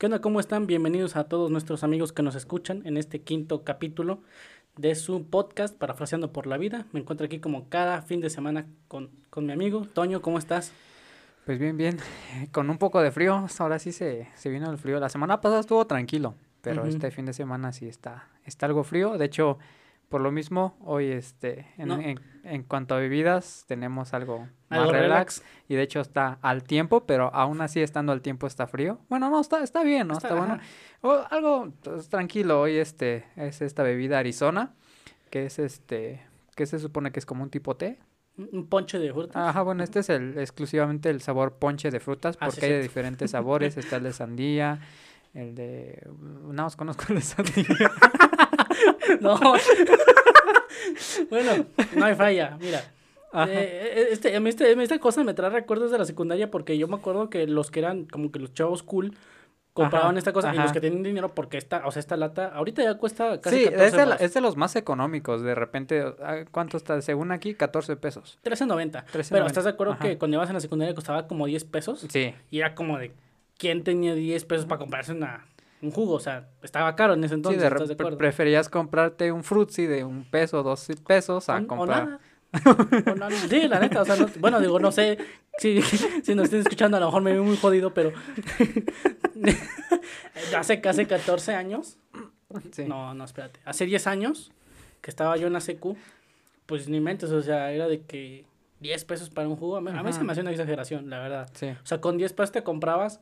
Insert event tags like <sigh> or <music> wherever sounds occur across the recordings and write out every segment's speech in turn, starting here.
¿Qué onda? ¿Cómo están? Bienvenidos a todos nuestros amigos que nos escuchan en este quinto capítulo de su podcast Parafraseando por la Vida. Me encuentro aquí como cada fin de semana con, con mi amigo. Toño, ¿cómo estás? Pues bien, bien. Con un poco de frío. Ahora sí se, se vino el frío. La semana pasada estuvo tranquilo, pero este fin de semana sí está, está algo frío. De hecho, por lo mismo, hoy este, en, No. en, en cuanto a bebidas, tenemos algo más relax. relax. Y de hecho está al tiempo, pero aún así estando al tiempo está frío. Bueno, no, está, está bien, ¿no? Está- Está, bueno. O algo pues, tranquilo. Hoy este es esta bebida Arizona, que es este, que se supone que es como un tipo té. Un ponche de frutas. Ajá, bueno, este es el exclusivamente el sabor ponche de frutas, Ah, sí, porque hay de diferentes sabores. <laughs> Está el de sandía, el de... No, os conozco el de sandía. <laughs> No. <laughs> bueno, no hay falla. Mira, Ajá. eh, este, a mí este- esta cosa me trae recuerdos de la secundaria porque yo me acuerdo que los que eran como que los chavos cool compraban Ajá, esta cosa y los que tienen dinero porque esta, o sea, esta lata ahorita ya cuesta casi Sí, 14 es de, la- es de los más económicos. De repente, ah, ¿cuánto está? Según aquí, 14 pesos. 13.90. 13.90. Pero ¿estás de acuerdo Ajá. que cuando ibas en la secundaria costaba como 10 pesos? Sí. Y era como de, ¿quién tenía 10 pesos para comprarse una, un jugo? O sea, estaba caro en ese Sí, entonces, de ¿estás de acuerdo? preferías comprarte un frutzi de un peso, dos pesos O- a o comprar. nada. O nada. Sí, la neta, o sea, no- bueno, digo, no sé si, <laughs> si nos estén escuchando, a lo mejor me veo muy jodido, pero <laughs> hace casi 14 años, Sí. no, no, espérate, hace 10 años que estaba yo en la secu, pues ni mentes, o sea, era de que 10 pesos para un jugo, a mí, a mí se me hace una exageración, la verdad. Sí, O sea, con 10 pesos te comprabas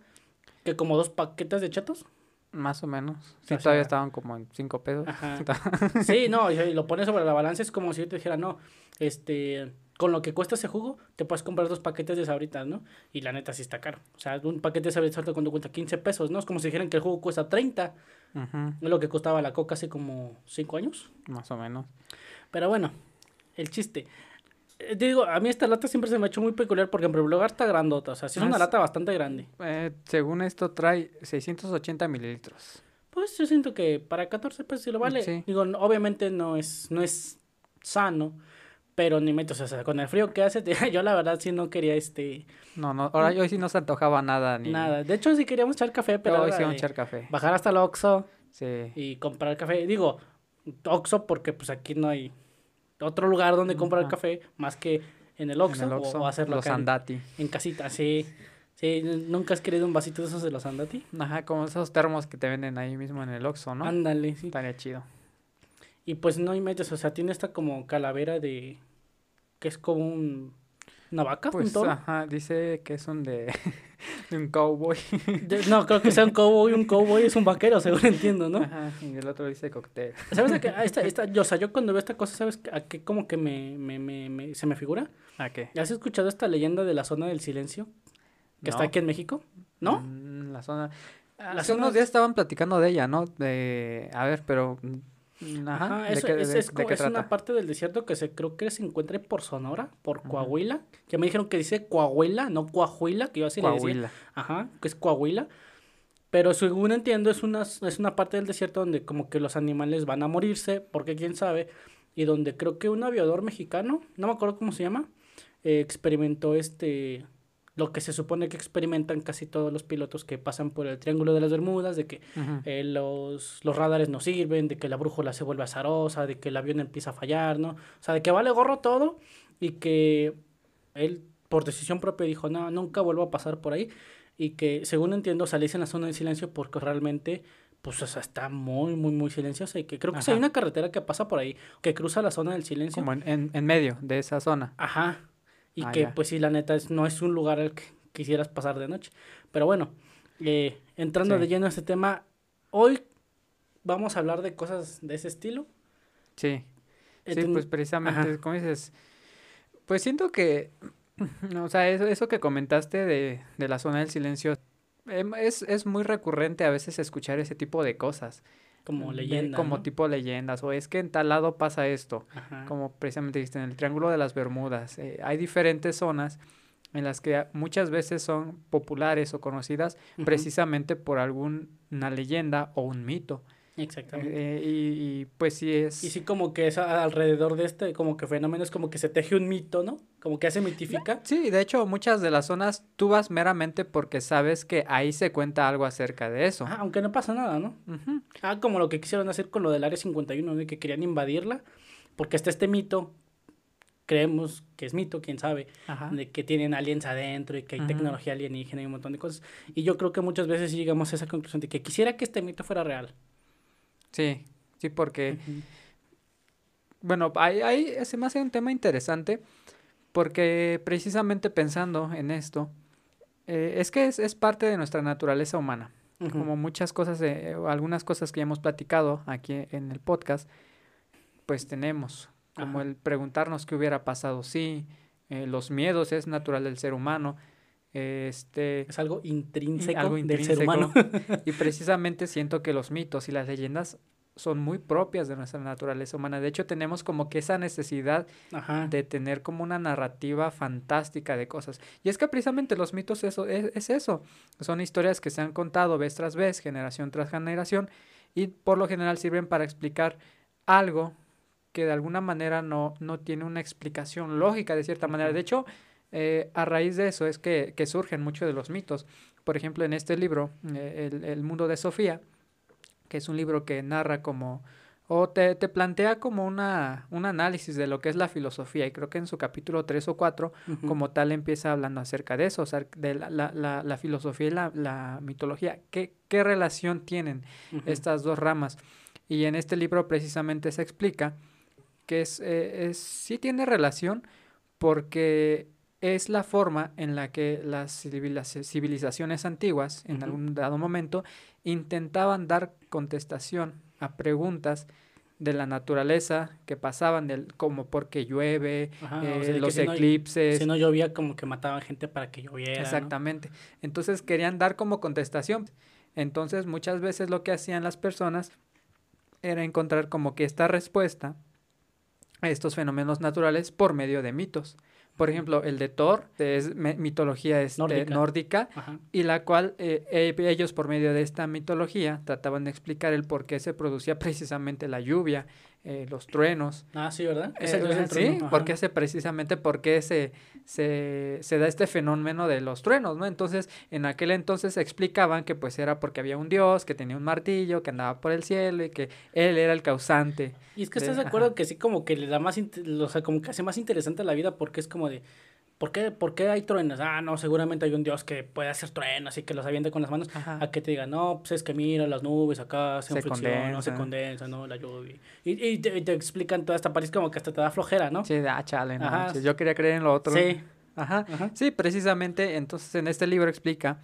que como dos paquetes de chetos. Más o menos. Sí, O sea, todavía estaban como en 5 pesos. Ajá. <laughs> Sí, no, y lo pones sobre la balanza, es como si yo te dijera, no, este, con lo que cuesta ese jugo, te puedes comprar dos paquetes de sabritas, ¿no? Y la neta sí está caro. O sea, un paquete de sabritas cuando cuesta 15 pesos, ¿no? Es como si dijeran que el jugo cuesta 30, Ujú, es lo que costaba la coca hace como 5 años. Más o menos. Pero bueno, el chiste. Eh, digo, a mí esta lata siempre se me ha hecho muy peculiar porque en primer lugar está grandota, o sea, sí es Ah, una lata bastante grande. Eh, según esto trae 680 mililitros. Pues yo siento que para 14 pesos sí lo vale. Sí. Digo, obviamente no es, no es sano, pero ni metos, o sea, con el frío que hace, <laughs> yo la verdad sí no quería este No, no, ahora hoy sí no se antojaba nada ni nada. De hecho, sí queríamos echar café, pero hoy sí vamos a echar café. bajar hasta el Oxxo Sí. y comprar café. Digo, Oxxo porque pues aquí no hay otro lugar donde comprar café más que en el En Oxxo, el o- Oxxo, o, hacerlo los acá andati. en casita, sí. Sí, ¿nunca has querido un vasito de esos de los Andati? Ajá, como esos termos que te venden ahí mismo en el Oxxo, ¿no? Ándale, sí. Estaría chido. Y pues no metes, o sea, tiene esta como calavera de. que es como un. una vaca, un Pues, toro. ajá, dice que es un de, <laughs> <laughs> de un cowboy. No, creo que sea un cowboy, un cowboy es un vaquero, según entiendo, ¿no? Ajá, y el otro dice cóctel. ¿Sabes a qué? a esta, <laughs> esta, yo, o sea, yo cuando veo esta cosa, ¿sabes a qué como que me, me, me, me- se me figura? ¿A qué? ¿Has escuchado esta leyenda de la zona del silencio? Que está aquí en México, ¿no? Mm, la zona. La Hace zona- unos días estaban platicando de ella, ¿no? De, a ver, pero, ajá, Ajá, ¿de eso, es, de- es de es una parte del desierto que se creo que se encuentra por Sonora, por Ajá. Coahuila. Que me dijeron que dice Coahuila, no Coahuila, que yo así le decía. Coahuila. Ajá, que es Coahuila. Pero según entiendo, es una, es una parte del desierto donde como que los animales van a morirse, porque quién sabe, y donde creo que un aviador mexicano, no me acuerdo cómo se llama, eh, experimentó este, lo que se supone que experimentan casi todos los pilotos que pasan por el Triángulo de las Bermudas, de que eh, los, los radares no sirven, de que la brújula se vuelve azarosa, de que el avión empieza a fallar, ¿no? O sea, de que vale gorro todo y que él por decisión propia dijo, no, nunca vuelvo a pasar por ahí y que según entiendo salís en la zona de silencio porque realmente pues o sea, está muy, muy, muy silenciosa y que creo que sí hay una carretera que pasa por ahí, que cruza la zona del silencio. Como en, en, en medio de esa zona. Ajá. Y Ah, que ya. pues sí, la neta es, no es un lugar al que quisieras pasar de noche. Pero bueno, eh, entrando Sí. de lleno a este tema, hoy vamos a hablar de cosas de ese estilo. Sí. Sí, pues precisamente, ajá. como dices, pues siento que, <clears throat> o sea, eso, eso que comentaste de, de la zona del silencio, em, es, es muy recurrente a veces escuchar ese tipo de cosas. Como de- leyenda. Como ¿no? tipo leyendas, o es que en tal lado pasa esto, Ajá. como precisamente dijiste, en el Triángulo de las Bermudas. eh, hay diferentes zonas en las que muchas veces son populares o conocidas precisamente por alguna leyenda o un mito. Exactamente. Eh, y, y, pues sí es... Y sí como que es alrededor de este como que fenómeno es como que se teje un mito, ¿no? Como que se mitifica. Sí, de hecho muchas de las zonas tú vas meramente porque sabes que ahí se cuenta algo acerca de eso. Ah, aunque no pasa nada, ¿no? Ah, como lo que quisieron hacer con lo del Área 51, de que querían invadirla, porque está este mito, creemos que es mito, quién sabe, Ajá. de que tienen aliens adentro y que hay tecnología alienígena y un montón de cosas. Y yo creo que muchas veces sí llegamos a esa conclusión de que quisiera que este mito fuera real. Sí, sí, porque... Bueno, ahí, ahí se me hace un tema interesante porque precisamente pensando en esto, eh, es que es, es parte de nuestra naturaleza humana. Como muchas cosas, eh, algunas cosas que ya hemos platicado aquí en el podcast, pues tenemos, como Ajá. el preguntarnos qué hubiera pasado si, eh, los miedos es natural del ser humano, este, Es algo intrínseco, algo del ser humano. <laughs> y precisamente siento que los mitos y las leyendas son muy propias de nuestra naturaleza humana. De hecho, tenemos como que esa necesidad Ajá. de tener como una narrativa fantástica de cosas. Y es que precisamente los mitos eso, es, es eso. Son historias que se han contado vez tras vez, generación tras generación, y por lo general sirven para explicar algo que de alguna manera no, no tiene una explicación lógica de cierta manera. De hecho, eh, a raíz de eso es que, que surgen muchos de los mitos. Por ejemplo, en este libro, eh, el, el mundo de Sofía, que es un libro que narra como, o te, te plantea como una, un análisis de lo que es la filosofía, y creo que en su capítulo 3 o 4, Ujú. como tal, empieza hablando acerca de eso, o sea, de la, la, la, la filosofía y la, la mitología, ¿Qué, qué relación tienen estas dos ramas. Y en este libro precisamente se explica que es, eh, es- sí tiene relación porque es la forma en la que las civiliza- civilizaciones antiguas, en algún dado momento, intentaban dar contestación a preguntas de la naturaleza que pasaban, del, como porque llueve, Ajá, o eh, sea, los si no- eclipses. Si no llovía, como que mataban gente para que lloviera. ¿no? Exactamente. Entonces querían dar como contestación. Entonces muchas veces lo que hacían las personas era encontrar como que esta respuesta a estos fenómenos naturales por medio de mitos. Por ejemplo, el de Thor es mitología este, Nórdica. y la cual eh, eh, ellos por medio de esta mitología trataban de explicar el por qué se producía precisamente la lluvia, eh, los truenos, Ah, sí, ¿verdad? eh, Ese es el sí, ajá. porque hace precisamente porque se, se, se da este fenómeno de los truenos, ¿no? Entonces, en aquel entonces explicaban que pues era porque había un dios que tenía un martillo, que andaba por el cielo y que él era el causante. Y es que de- estás de acuerdo ajá. que sí como que le da más, o sea, como que hace más interesante la vida porque es como de, ¿por qué, por qué hay truenos? Ah, no, seguramente hay un dios que puede hacer truenos y que los avienta con las manos. Ajá. A que te digan, no, pues es que mira, las nubes acá se, Se friccionan, no se condensan. ¿no? La lluvia. Y, y, te, y te explican toda esta parte, es como que hasta te da flojera, ¿no? Sí, de, ah, chale, no manches, yo quería creer en lo otro. Sí. Ajá. Ajá. Sí, precisamente, entonces en este libro explica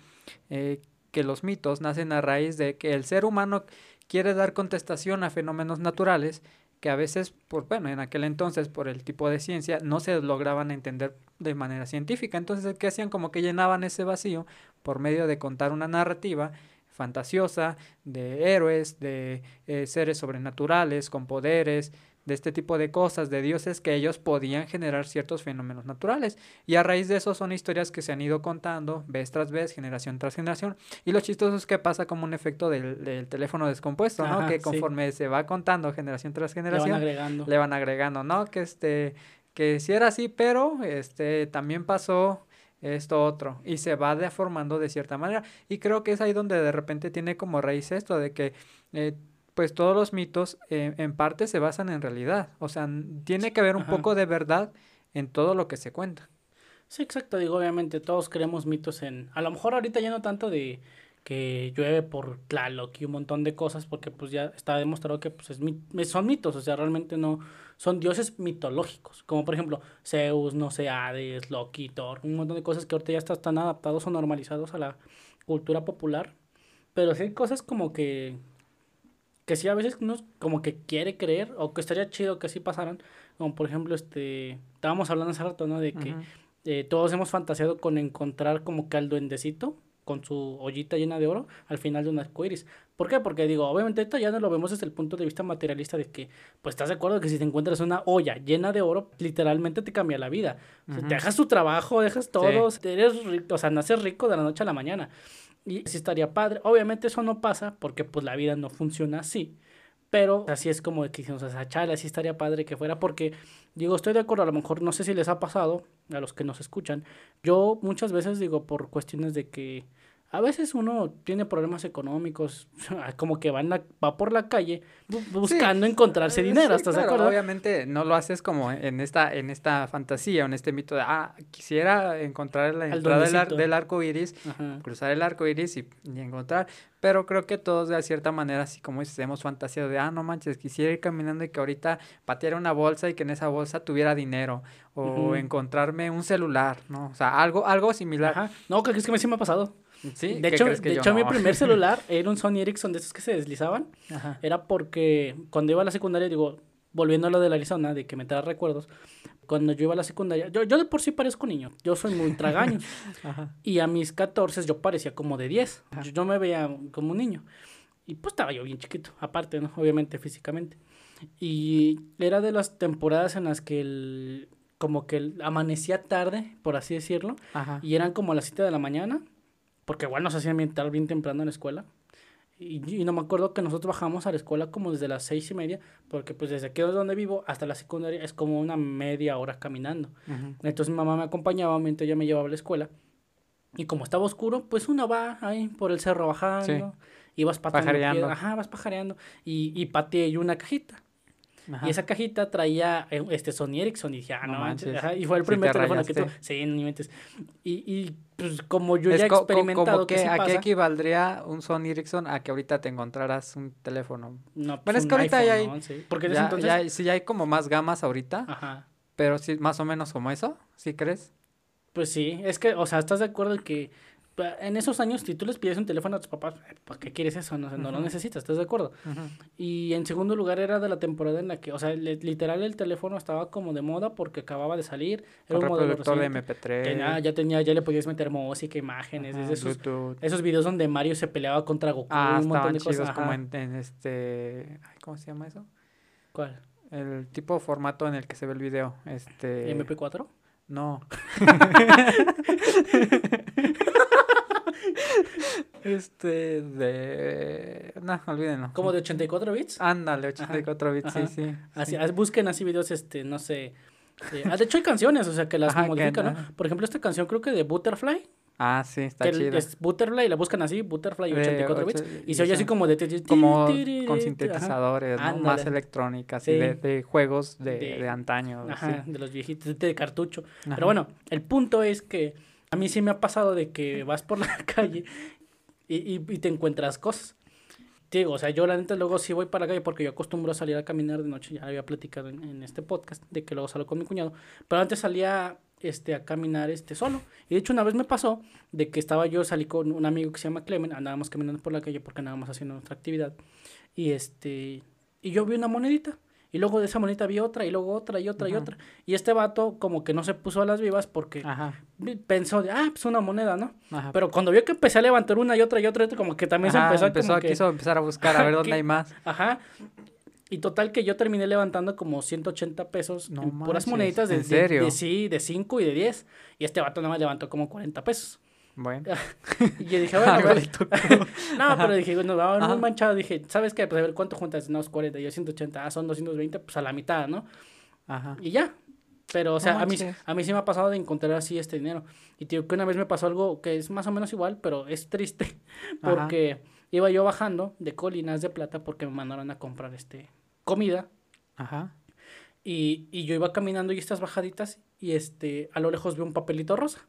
eh, que los mitos nacen a raíz de que el ser humano quiere dar contestación a fenómenos naturales que a veces, por, bueno, en aquel entonces, por el tipo de ciencia, no se lograban entender de manera científica. Entonces, ¿qué hacían? Como que llenaban ese vacío por medio de contar una narrativa fantasiosa de héroes, de eh, seres sobrenaturales, con poderes, de este tipo de cosas, de dioses que ellos podían generar ciertos fenómenos naturales. Y a raíz de eso son historias que se han ido contando vez tras vez, generación tras generación. Y lo chistoso es que pasa como un efecto del, del teléfono descompuesto, ¿no? Que sí. conforme se va contando generación tras Le van generación, agregando. le van agregando, ¿no? Que este, que sí era así, pero este también pasó esto otro y se va deformando de cierta manera y creo que es ahí donde de repente tiene como raíz esto de que eh, pues todos los mitos eh, en parte se basan en realidad, o sea, tiene que haber un Ajá. poco de verdad en todo lo que se cuenta. Sí, exacto, digo, obviamente todos creemos mitos en, a lo mejor ahorita ya no tanto de que llueve por Tlaloc y un montón de cosas, porque pues ya está demostrado que pues es, mi- son mitos, o sea, realmente no, son dioses mitológicos, como por ejemplo Zeus, no sé, Hades, Loki, Thor, un montón de cosas que ahorita ya están adaptados o normalizados a la cultura popular, pero sí hay cosas como que, que sí a veces uno como que quiere creer, o que estaría chido que así pasaran, como por ejemplo, este, estábamos hablando hace rato, ¿no? De que eh, todos hemos fantaseado con encontrar como que al duendecito con su ollita llena de oro al final de un arcoiris. ¿Por qué? Porque digo, obviamente esto ya no lo vemos desde el punto de vista materialista de que, pues estás de acuerdo que si te encuentras una olla llena de oro, literalmente te cambia la vida. O sea, Ujú. Dejas tu trabajo, dejas todo, eres rico, o sea, naces rico de la noche a la mañana. Y sí estaría padre. Obviamente eso no pasa porque pues la vida no funciona así. Pero así es como que o sea, chale, así estaría padre que fuera porque, digo, estoy de acuerdo, a lo mejor no sé si les ha pasado a los que nos escuchan. Yo muchas veces digo por cuestiones de que a veces uno tiene problemas económicos, <laughs> como que van va por la calle buscando encontrarse eh, dinero, ¿estás de acuerdo? Obviamente no lo haces como en esta, en esta fantasía, en este mito de, ah, quisiera encontrar la entrada del, arco iris, cruzar el arco iris y, encontrar, pero creo que todos de cierta manera, así como hemos fantasía de, ah, no manches, quisiera ir caminando y que ahorita pateara una bolsa y que en esa bolsa tuviera dinero, o encontrarme un celular, ¿no? O sea, algo, algo similar. No, creo que es que me sí me ha pasado. De hecho, de hecho mi primer <laughs> celular era un Sony Ericsson de esos que se deslizaban. Era porque cuando iba a la secundaria, digo, volviendo a lo de la Arizona, de que me trae recuerdos, cuando yo iba a la secundaria, yo, yo de por sí parezco niño, yo soy muy tragaño. <laughs> Y a mis 14 yo parecía como de 10, yo, me veía como un niño. Y pues estaba yo bien chiquito, aparte, ¿no? Obviamente físicamente. Y era de las temporadas en las que el, como que amanecía tarde, por así decirlo, y eran como a las 7 de la mañana porque igual nos hacían estar bien temprano en la escuela. Y, y, no me acuerdo que nosotros bajamos a la escuela como desde las seis y media, porque pues desde aquí donde vivo hasta la secundaria es como una media hora caminando. Entonces mi mamá me acompañaba mientras ella me llevaba a la escuela. Y como estaba oscuro, pues uno va ahí por el cerro bajando. Y vas pajareando. Ajá, vas pajareando. Y, y pateé una cajita. Y esa cajita traía eh, este Sony Ericsson y dije, ah, no, manches. y fue el primer teléfono que tuve. Sí, ni mentes. Y, y pues como yo ya he experimentado que, ¿A qué equivaldría un Sony Ericsson a que ahorita te encontraras un teléfono? No, pues es que ahorita ya hay... Porque ya, entonces... ya, sí, ya hay como más gamas ahorita. Ajá. Pero sí, más o menos como eso, ¿sí crees? Pues sí, es que, o sea, ¿estás de acuerdo en que en esos años, si tú les pides un teléfono a tus papás, eh, ¿para qué quieres eso? No, no lo necesitas, ¿estás de acuerdo? Y en segundo lugar era de la temporada en la que, o sea, literal el teléfono estaba como de moda porque acababa de salir. Era un modelo de MP3. ya, tenía, ya le podías meter música, imágenes, esos, esos videos donde Mario se peleaba contra Goku, ah, un montón de cosas. como en, este, ¿cómo se llama eso? ¿Cuál? El tipo de formato en el que se ve el video, este... ¿MP4? No. <laughs> este de no olvídenlo como de 84 bits ándale 84 bits sí sí, así busquen así videos este no sé eh, de hecho hay canciones o sea que las modifican ¿no? por ejemplo esta canción creo que de Butterfly Ah, sí, está chido. Es Butterfly, la buscan así, Butterfly 84 bits. Y se oye así como de... Como con sintetizadores, ¿no? Más electrónicas de, juegos de, de, antaño. Ajá, de los viejitos, de cartucho. Pero bueno, el punto es que a mí sí me ha pasado de que vas por la <laughs> calle y, y, te encuentras cosas. digo, o sea, yo la neta luego sí voy para la calle porque yo acostumbro a salir a caminar de noche, ya había platicado en, este podcast, de que luego salgo con mi cuñado, pero antes salía este, a caminar este, solo. Y de hecho una vez me pasó de que estaba yo, salí con un amigo que se llama Clemen, andábamos caminando por la calle porque andábamos haciendo nuestra actividad. Y este, y yo vi una monedita. Y luego de esa monita vi otra, y luego otra, y otra, y otra. Y este vato como que no se puso a las vivas porque pensó, de, ah, pues una moneda, ¿no? Pero cuando vio que empecé a levantar una y otra y otra, como que también se empezó, empezó como quiso empezar a buscar a ver <laughs> dónde hay más. Ajá. Y total que yo terminé levantando como 180 pesos en puras moneditas de, ¿En serio? De, sí, de 5 y de 10. Y este vato nada más levantó como 40 pesos. Bueno. <laughs> y yo dije, <laughs> <laughs> bueno, no, pero dije, bueno, vamos muy manchado. Dije, ¿sabes qué? Pues a ver cuánto juntas. No, es 40, yo 180, ah, son 220, pues a la mitad, ¿no? Ajá. Y ya. Pero, o sea, a mí, a mí sí me ha pasado de encontrar así este dinero. Y digo que una vez me pasó algo que es más o menos igual, pero es triste. Porque iba yo bajando de Colinas de Plata porque me mandaron a comprar este comida. Ajá. Y, y yo iba caminando y estas bajaditas y este, a lo lejos veo un papelito rosa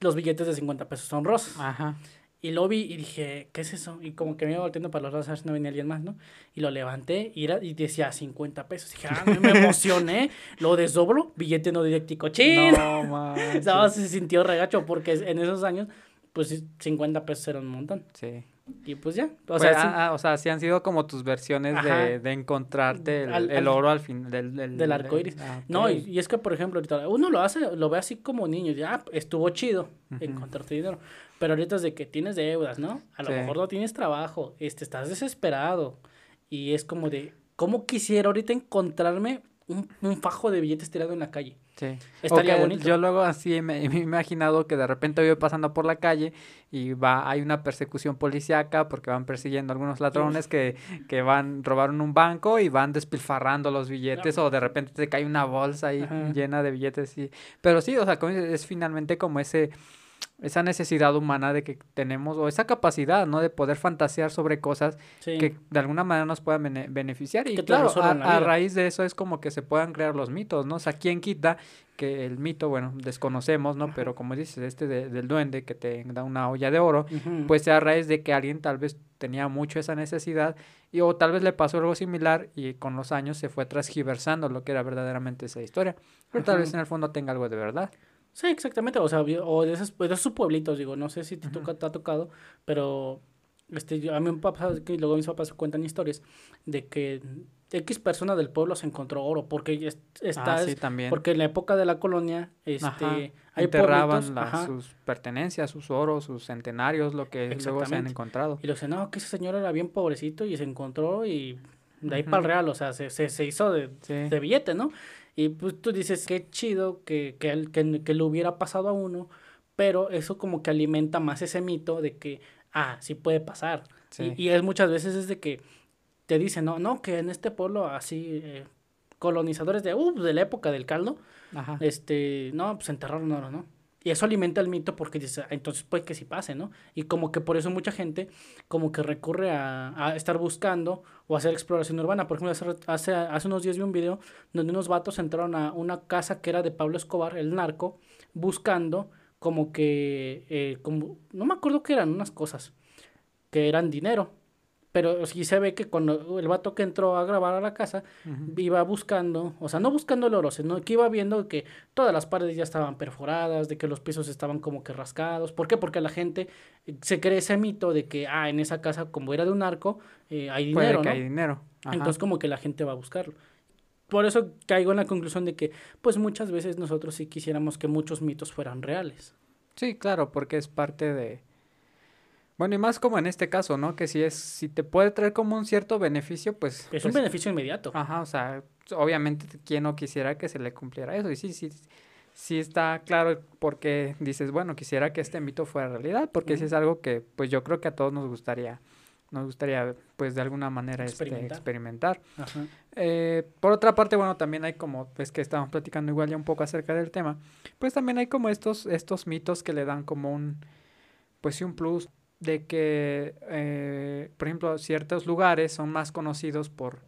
los billetes de 50 pesos son rosas. Ajá. Y lo vi y dije, ¿qué es eso? Y como que me iba volteando para los rosas a ver si no venía alguien más, ¿no? Y lo levanté y, era, y decía 50 pesos. dije, ah, me emocioné. <laughs> lo desdoblo, billete no directico. ¡Chin! No, <laughs> man. se sintió regacho porque en esos años, pues 50 pesos era un montón. Sí. Y pues ya. O, pues, sea, sí. Ah, o sea, sí han sido como tus versiones de, de, encontrarte el, oro al fin del, del, arco iris. Ah, no, y, es que, por ejemplo, ahorita uno lo hace, lo ve así como niño, ya estuvo chido encontrarte dinero. Pero ahorita es de que tienes deudas, ¿no? A lo mejor no tienes trabajo, este, estás desesperado. Y es como de, ¿cómo quisiera ahorita encontrarme un, un fajo de billetes tirado en la calle? Sí. Estaría bonito. Yo luego así me, <laughs> me he imaginado que de repente voy pasando por la calle y va, hay una persecución policíaca porque van persiguiendo a algunos ladrones que, que van, robaron un banco y van despilfarrando los billetes o de repente te cae una bolsa ahí Ajá. llena de billetes. Y... Pero sí, o sea, es finalmente como ese esa necesidad humana de que tenemos, o esa capacidad, ¿no? De poder fantasear sobre cosas Sí. que de alguna manera nos puedan bene- beneficiar. Y claro, a, raíz de eso es como que se puedan crear los mitos, ¿no? O sea, ¿quién quita que el mito, bueno, desconocemos, ¿no? Pero como dices, este de- del duende que te da una olla de oro, pues sea a raíz de que alguien tal vez tenía mucho esa necesidad y o tal vez le pasó algo similar y con los años se fue transgiversando lo que era verdaderamente esa historia. Pero tal vez en el fondo tenga algo de verdad. Sí, exactamente. O sea, o de esos, de esos pueblitos, digo, no sé si te, toca, te ha tocado, pero este, a mí me ha pasado que luego mis papás cuentan historias de que X persona del pueblo se encontró oro, porque es- está, ah, sí, es- también. porque en la época de la colonia, este, Ajá, hay Enterraban ajá, sus pertenencias, sus oros, sus centenarios, lo que luego se han encontrado. y lo dicen, no, que ese señor era bien pobrecito y se encontró y de ahí para el real, o sea, se, se, se hizo de, Sí. de billete, ¿no? Y pues tú dices, qué chido que, que, que, que le hubiera pasado a uno, pero eso como que alimenta más ese mito de que, ah, sí puede pasar. Sí. Y, y es muchas veces es de que te dicen, no, no, que en este pueblo así, eh, colonizadores de, uh, de la época del caldo, Ajá. este, no, pues enterraron oro, ¿no? Y eso alimenta el mito porque dice, "Ah, entonces puede que sí pase, ¿no? Y como que por eso mucha gente como que recurre a, a estar buscando o hacer exploración urbana. Por ejemplo, hace, hace, hace unos días vi un video donde unos vatos entraron a una casa que era de Pablo Escobar, el narco, buscando como que, eh, como, no me acuerdo qué eran, unas cosas, que eran dinero. Pero sí se ve que cuando el vato que entró a grabar a la casa iba buscando, o sea, no buscando el oro, sino que iba viendo que todas las paredes ya estaban perforadas, de que los pisos estaban como que rascados. ¿Por qué? Porque la gente eh, se cree ese mito de que, ah, en esa casa, como era de un narco, eh, hay Puede dinero, que ¿no? hay dinero. Ajá. Entonces como que la gente va a buscarlo. Por eso caigo en la conclusión de que, pues muchas veces nosotros sí quisiéramos que muchos mitos fueran reales. Sí, claro, porque es parte de... Bueno, y más como en este caso, ¿no? Que si es, si te puede traer como un cierto beneficio, pues... Es un pues, beneficio inmediato. Ajá, o sea, obviamente quién no quisiera que se le cumpliera eso. Y sí, sí, sí está claro porque dices, bueno, quisiera que este mito fuera realidad, porque sí es algo que, pues yo creo que a todos nos gustaría, nos gustaría, pues de alguna manera este, Experimentar. experimentar. Ajá. Eh, por otra parte, bueno, también hay como, pues que estábamos platicando igual ya un poco acerca del tema, pues también hay como estos, estos mitos que le dan como un, pues sí, un plus de que, eh, por ejemplo, ciertos lugares son más conocidos por,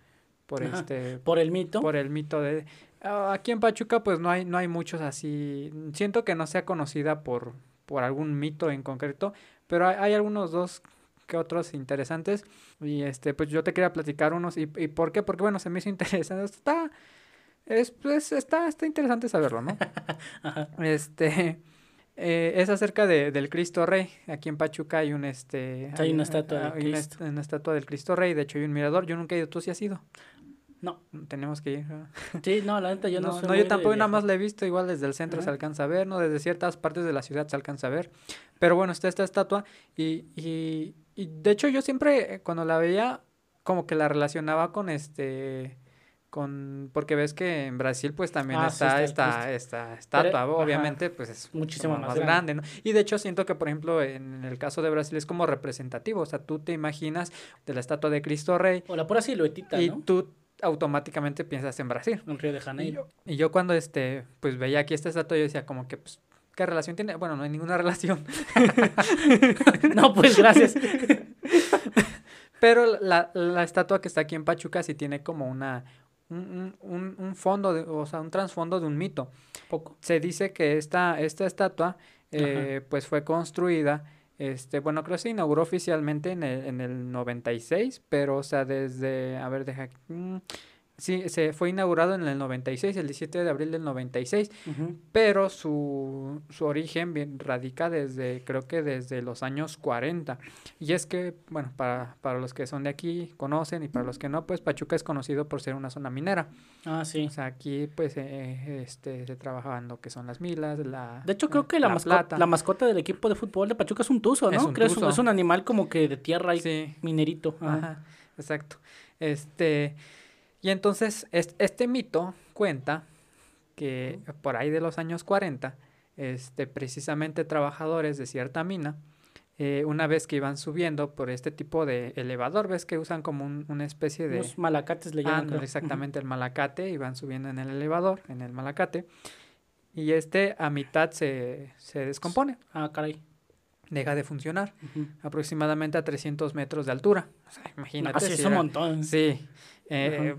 por Ajá. este, Por el mito. por el mito de, ah, aquí en Pachuca pues no hay, no hay muchos así, siento que no sea conocida por, por algún mito en concreto, pero hay, hay algunos dos que otros interesantes y este pues yo te quería platicar unos y, y por qué porque bueno se me hizo interesante <laughs> está es pues está está interesante saberlo no <laughs> Ajá. este eh, es acerca de, del Cristo Rey aquí en Pachuca hay un este Hay una estatua de hay una, Cristo. una estatua del Cristo Rey de hecho hay un mirador yo nunca he ido tú sí has ido No. tenemos que ir. Sí, no, la neta yo no, no, soy no, yo tampoco nada más la he visto, igual desde el centro se alcanza a ver, ¿no? Desde ciertas partes de la ciudad se alcanza a ver. Pero bueno, está esta estatua y, y, y de hecho yo siempre eh, cuando la veía como que la relacionaba con este con porque ves que en Brasil pues también Ah, sí, está, está esta esta estatua, ajá, obviamente pues es muchísimo más más grande. grande, ¿no? Y de hecho siento que por ejemplo en el caso de Brasil es como representativo, o sea, tú te imaginas de la estatua de Cristo Rey O la pura siluetita, y ¿no? tú automáticamente piensas en Brasil. En Río de Y Janeiro. yo, y yo cuando este, pues veía aquí esta estatua, yo decía como que, pues, ¿qué relación tiene? Bueno, no hay ninguna relación. <laughs> No, pues gracias. <laughs> Pero la, la estatua que está aquí en Pachuca sí tiene como una, un, un- fondo, de- o sea, un trasfondo de un mito. Poco. Se dice que esta, esta estatua, eh, pues, fue construida, este, bueno, creo que se inauguró oficialmente en el, en el 96, pero, o sea, desde, a ver, deja, mm, sí, se fue inaugurado en el 96, el 17 de abril del 96. Ujú. pero su, su origen bien, radica desde, creo que desde los años 40. Y es que, bueno, para, para los que son de aquí conocen y para los que no, pues Pachuca es conocido por ser una zona minera. Ah, sí. O sea, aquí pues eh, este, se trabaja en lo que son las milas, la... De hecho, creo que la, mascota, plata. la mascota del equipo de fútbol de Pachuca es un tuzo, ¿no? Es un Creo es un, tuzo. es un animal como que de tierra y Sí, minerito. Ajá. Ajá, exacto. Este, y entonces, es- este mito cuenta que por ahí de los años 40, este, precisamente trabajadores de cierta mina, eh, una vez que iban subiendo por este tipo de elevador, ves que usan como un- una especie de... Los malacates le llaman. Exactamente, el malacate, iban subiendo en el elevador, en el malacate, y este a mitad se, se descompone. Ah, caray. deja de funcionar, aproximadamente a 300 metros de altura. O sea, imagínate. Así si es un montón. Sí. eh,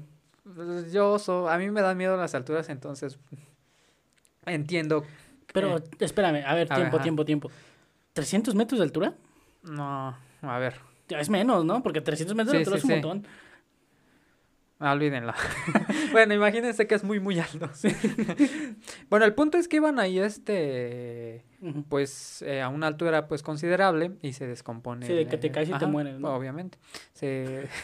yo so- a mí me dan miedo las alturas, entonces entiendo. Pero eh, espérame, a ver, A tiempo, tiempo, tiempo. ¿300 metros de altura? no, a ver, Ya es menos, ¿no? Porque 300 metros de altura sí, es un sí. montón. Ah, olvídenlo. <laughs> bueno, imagínense que es muy, muy alto. <laughs> bueno, el punto es que iban ahí, este, pues, eh, a una altura, pues, considerable y se descompone. Sí, de que te caes y te mueres, ¿no? Obviamente. Se... <laughs>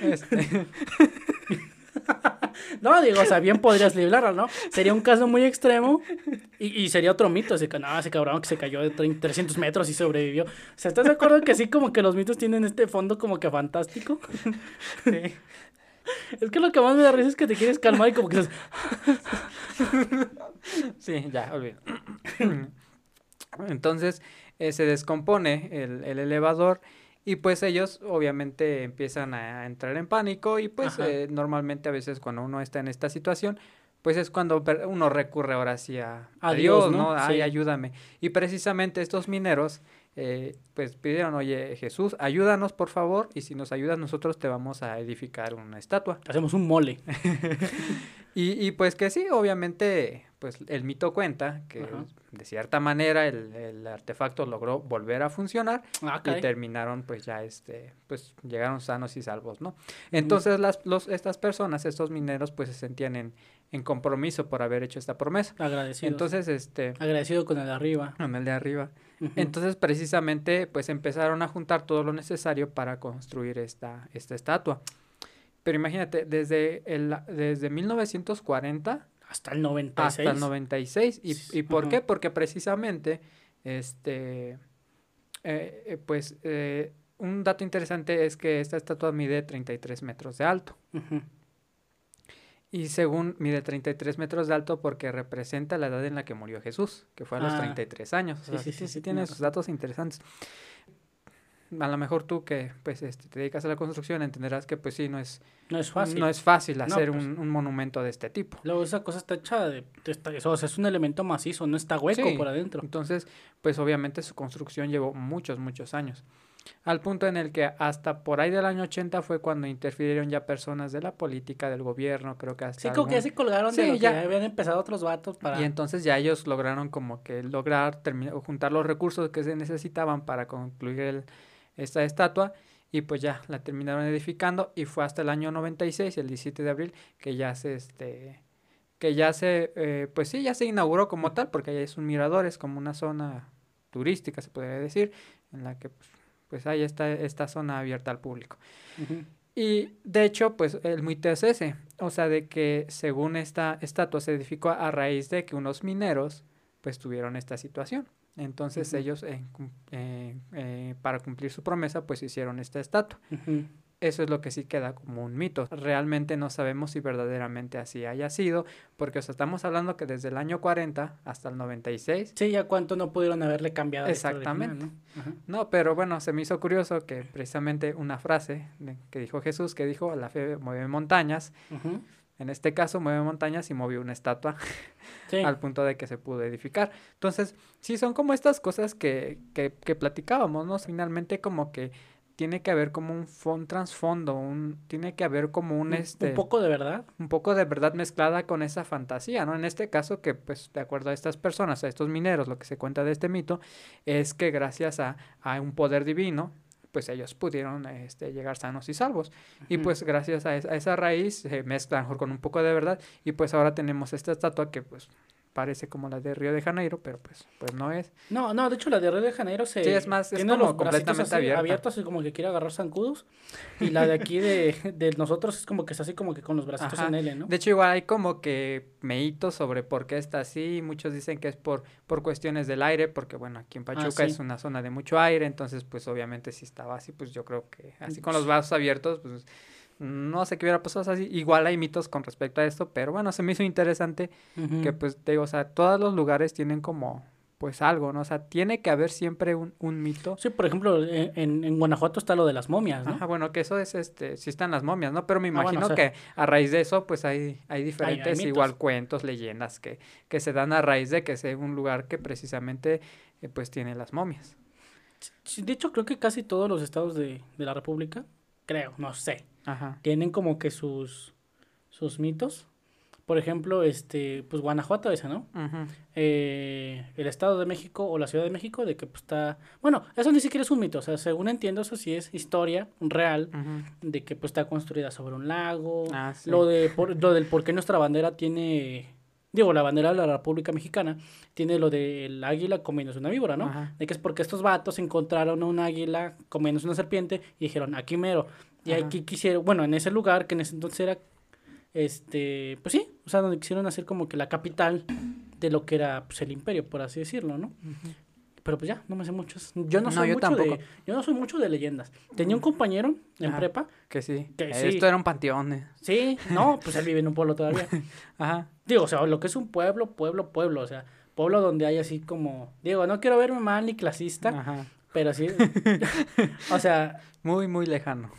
Este, <laughs> No, digo, o sea, bien podrías librarla, ¿no? Sería un caso muy extremo y, y sería otro mito. Así que, no, ese cabrón que se cayó de 30 300 metros y sobrevivió. O sea, ¿estás de acuerdo que sí, como que los mitos tienen este fondo como que fantástico? sí. <laughs> Es que lo que más me da risa es que te quieres calmar y como que dices, <laughs> Sí, ya, olvido. <clears throat> Entonces eh, se descompone el, el elevador y pues ellos obviamente empiezan a entrar en pánico y pues eh, normalmente a veces cuando uno está en esta situación pues es cuando uno recurre ahora sí a, A Dios, Dios, ¿no? ¿no? Ay, Sí. ayúdame. Y precisamente estos mineros eh, pues pidieron, oye Jesús, ayúdanos por favor y si nos ayudas nosotros te vamos a edificar una estatua. hacemos un mole. <laughs> Y, y pues que sí, obviamente, pues el mito cuenta que Ajá. de cierta manera el, el artefacto logró volver a funcionar Ah, y terminaron pues ya este, pues llegaron sanos y salvos, ¿no? Entonces las, los, estas personas, estos mineros pues se sentían en, en compromiso por haber hecho esta promesa. Agradecido. Entonces, este, Agradecido con el de arriba. en el de arriba. Entonces precisamente pues empezaron a juntar todo lo necesario para construir esta, esta estatua. Pero imagínate, desde, el, desde 1940 Hasta el 96. hasta el 96. ¿Y, y por qué? Porque precisamente, este, eh, pues, eh, un dato interesante es que esta estatua mide 33 metros de alto. Y según mide 33 metros de alto porque representa la edad en la que murió Jesús, que fue a los Ah. 33 años. O Sí, sea, sí, sí, sí, sí sí, tiene sus datos interesantes. A lo mejor tú que pues este, te dedicas a la construcción entenderás que pues sí, no es, No es fácil. no es fácil No, hacer pues. un, un monumento de este tipo. Luego esa cosa está hecha de... de o sea, es un elemento macizo, no está hueco Sí. por adentro. Entonces, pues obviamente su construcción llevó muchos, muchos años. Al punto en el que hasta por ahí del año 80 fue cuando interfirieron ya personas de la política, del gobierno, creo que hasta... Sí, como que ya se colgaron de Sí, que ya. ya habían empezado otros vatos para... Y entonces ya ellos lograron como que lograr terminar, o juntar los recursos que se necesitaban para concluir el- esta estatua y pues ya la terminaron edificando y fue hasta el año 96, el 17 de abril, que ya se este que ya se eh, pues sí, ya se inauguró como tal porque ya es un mirador, es como una zona turística se podría decir, en la que pues, pues hay esta, esta zona abierta al público. Y de hecho, pues el mito es ese, o sea, de que según esta estatua se edificó a raíz de que unos mineros pues tuvieron esta situación. Entonces ellos, eh, eh, eh, para cumplir su promesa, pues hicieron esta estatua. Eso es lo que sí queda como un mito. Realmente no sabemos si verdaderamente así haya sido, porque o sea, estamos hablando que desde el año 40 hasta el 96 Sí, ya cuánto no pudieron haberle cambiado. esto Exactamente. original, ¿no? No, pero bueno, se me hizo curioso que precisamente una frase de- que dijo Jesús, que dijo, la fe mueve montañas. En este caso mueve montañas y movió una estatua <laughs> Sí. al punto de que se pudo edificar. Entonces, sí, son como estas cosas que, que, que platicábamos, ¿no? Finalmente como que tiene que haber como un, un trasfondo, un, tiene que haber como un, Un- este, un poco de verdad. un poco de verdad mezclada con esa fantasía, ¿no? En este caso que, pues, de acuerdo a estas personas, a estos mineros, lo que se cuenta de este mito es que gracias a, a un poder divino, pues ellos pudieron este, llegar sanos y salvos. Y pues gracias a, es- a esa raíz se mezcla a lo mejor con un poco de verdad y pues ahora tenemos esta estatua que pues parece como la de Río de Janeiro, pero pues, pues no es. No, no, de hecho la de Río de Janeiro se... Sí, es más, es como completamente así, abierta. abiertos y como que quiere agarrar zancudos. Y la de aquí de, <laughs> de nosotros es como que está así como que con los bracitos Ajá. en L, ¿no? De hecho, igual hay como que meitos sobre por qué está así. Muchos dicen que es por, por cuestiones del aire, porque bueno, aquí en Pachuca Ah, sí. es una zona de mucho aire, entonces pues obviamente si estaba así, pues yo creo que así con los brazos abiertos, pues no sé qué hubiera pasado así. Igual hay mitos con respecto a esto, pero bueno, se me hizo interesante que pues te digo, o sea, todos los lugares tienen como pues algo, ¿no? O sea, tiene que haber siempre un, un mito. Sí, por ejemplo, en, en- en Guanajuato está lo de las momias, ¿no? Ajá, bueno, que eso es, este, sí están las momias, ¿no? Pero me Ah, bueno, imagino o sea- que a raíz de eso, pues hay, hay diferentes, igual cuentos, leyendas que, que se dan a raíz de que sea un lugar que precisamente, eh, pues tiene las momias. De hecho, creo que casi todos los estados de, de la República, creo, no sé, Ajá. tienen como que sus, sus mitos. Por ejemplo, este, pues Guanajuato ese, ¿no? Eh, el Estado de México o la Ciudad de México de que pues está... Bueno, eso ni siquiera es un mito, o sea, según entiendo, eso sí es historia real de que pues está construida sobre un lago. Ah, sí. Lo, de, por- lo del por qué nuestra bandera tiene... Digo, la bandera de la República Mexicana tiene lo del águila comiéndose una víbora, ¿no? Ajá. De que es porque estos vatos encontraron a un águila comiéndose una serpiente y dijeron, aquí mero. Y Ajá. aquí quisieron, bueno, en ese lugar que en ese entonces era, este, pues sí, o sea, donde quisieron hacer como que la capital de lo que era pues, el imperio, por así decirlo, ¿no? Pero pues ya, no me sé muchos. Yo no No, soy yo mucho tampoco. de, yo no soy mucho de leyendas. Tenía un compañero en Ajá. prepa, Que sí. Que Eh, sí. Esto era un panteón. eh. sí, no, pues él vive en un pueblo todavía. <laughs> Ajá. Digo, o sea, lo que es un pueblo, pueblo, pueblo, o sea, pueblo donde hay así como, digo, no quiero verme mal ni clasista, Ajá. pero sí, <laughs> <laughs> o sea, Muy, muy lejano.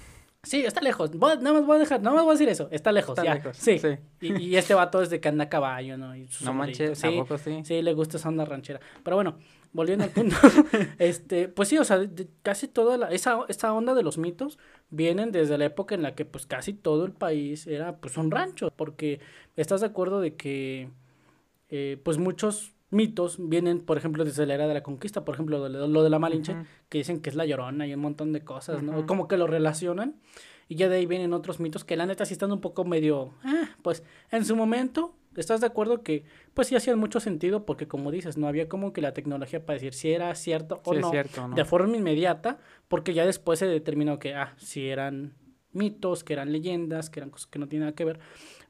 Sí, está lejos. Voy- nada más voy a dejar, nada más voy a decir eso. Está lejos, Está ya. lejos, Sí. sí. Y, y este vato es de que anda a caballo, ¿no? Y No manches, Sí, ¿a poco sí? sí, le gusta esa onda ranchera. Pero bueno, volviendo al punto. <laughs> este, pues sí, o sea, de- casi toda la, esa, esa onda de los mitos vienen desde la época en la que pues casi todo el país era pues un rancho. Porque estás de acuerdo de que eh, pues muchos mitos vienen, por ejemplo, desde la era de la conquista, por ejemplo, lo de, la Malinche, Ujú. que dicen que es la llorona y un montón de cosas, ¿no? Ujú. Como que lo relacionan. Y ya de ahí vienen otros mitos que la neta sí están un poco medio, ah, pues en su momento, ¿estás de acuerdo que pues sí hacían mucho sentido? Porque como dices, no había como que la tecnología para decir si era cierto o Sí, no, cierto, ¿no? de forma inmediata, porque ya después se determinó que, ah, si eran mitos, que eran leyendas, que eran cosas que no tienen nada que ver.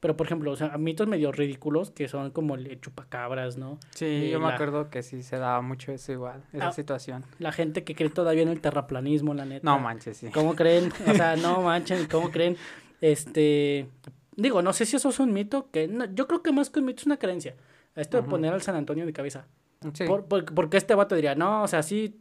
Pero, por ejemplo, o sea, mitos medio ridículos que son como el chupacabras, ¿no? Sí, eh, yo me la- acuerdo que sí se daba mucho eso igual, esa Ah, situación. La gente que cree todavía en el terraplanismo, la neta. No manches, sí. ¿Cómo creen? <laughs> O sea, no manchen, ¿cómo creen? Este, digo, no sé si eso es un mito, que no- yo creo que más que un mito es una creencia. Esto de poner al San Antonio de cabeza. Sí. Por- por- porque este vato diría, no, o sea, sí,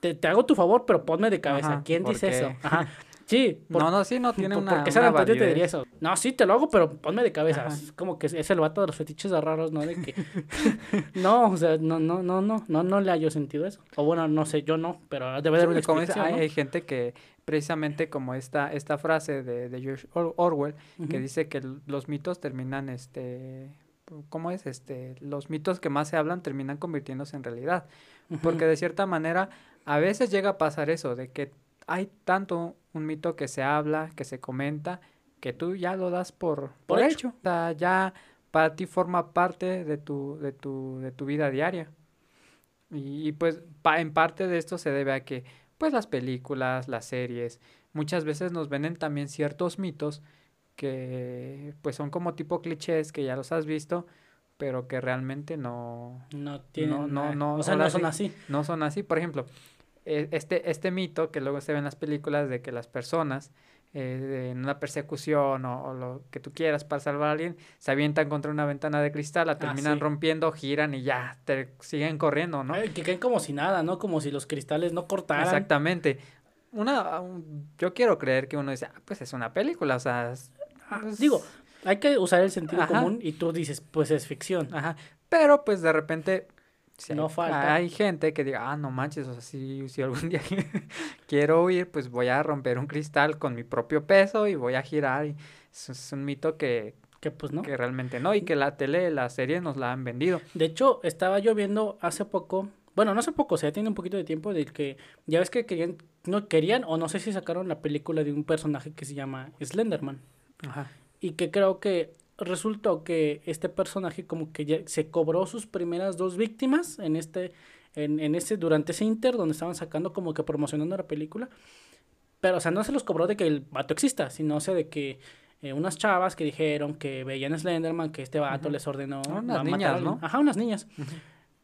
te, te hago tu favor, pero ponme de cabeza. Ajá, ¿Quién dice eso? Ajá. <laughs> Sí, por- no, no, sí, no tiene por- una, porque una te diría eso. No, sí, te lo hago, pero ponme de cabeza. Ajá. Es como que es el vato de los fetiches raros, ¿no? De que... <laughs> no, o sea, no, no, no, no, no, no le hallo sentido eso. O bueno, no sé, yo no, pero debe haber una como dice, hay, ¿no? hay gente que precisamente como esta, esta frase de, de George Or- Orwell que dice que los mitos terminan este ¿cómo es? este los mitos que más se hablan terminan convirtiéndose en realidad porque de cierta manera a veces llega a pasar eso de que hay tanto un mito que se habla que se comenta que tú ya lo das por, por, hecho. hecho. O sea, ya para ti forma parte de tu, de tu, de tu vida diaria. Y, y, pues pa- en parte de esto se debe a que pues las películas, las series, muchas veces nos venden también ciertos mitos que pues son como tipo clichés que ya los has visto, pero que realmente no, No tienen no, o sea, no son sí. así. no son así. Por ejemplo, este, este mito que luego se ve en las películas de que las personas eh, en una persecución o, o lo que tú quieras para salvar a alguien, se avientan contra una ventana de cristal, la terminan sí. rompiendo, giran y ya, te siguen corriendo, ¿no? Ay, que caen como si nada, ¿no? Como si los cristales no cortaran. Exactamente. Una, un- yo quiero creer que uno dice, ah, pues es una película, o sea, es- Ah, pues, Digo, hay que usar el sentido Ajá. común y tú dices, pues es ficción. Ajá. Pero pues de repente No falta. hay gente que diga, ah, no manches, o sea, si, si algún <laughs> día <laughs> quiero huir, pues voy a romper un cristal con mi propio peso y voy a girar. Y eso es un mito que, Que pues no. que realmente no, y que la tele, la serie nos la han vendido. De hecho, estaba yo viendo hace poco, bueno, no hace poco, o sea, tiene un poquito de tiempo del que, ya ves que querían, no querían, o no sé si sacaron la película de un personaje que se llama Slenderman. Ajá. Y que creo que resultó que este personaje como que ya se cobró sus primeras dos víctimas en este, en, en ese, durante ese inter donde estaban sacando como que promocionando la película. Pero, o sea, no se los cobró de que el vato exista, sino o sea, de que eh, unas chavas que dijeron que veían a Slenderman, que este vato les ordenó Unas ma- matar a niñas, alguien. ¿no? Ajá, unas niñas.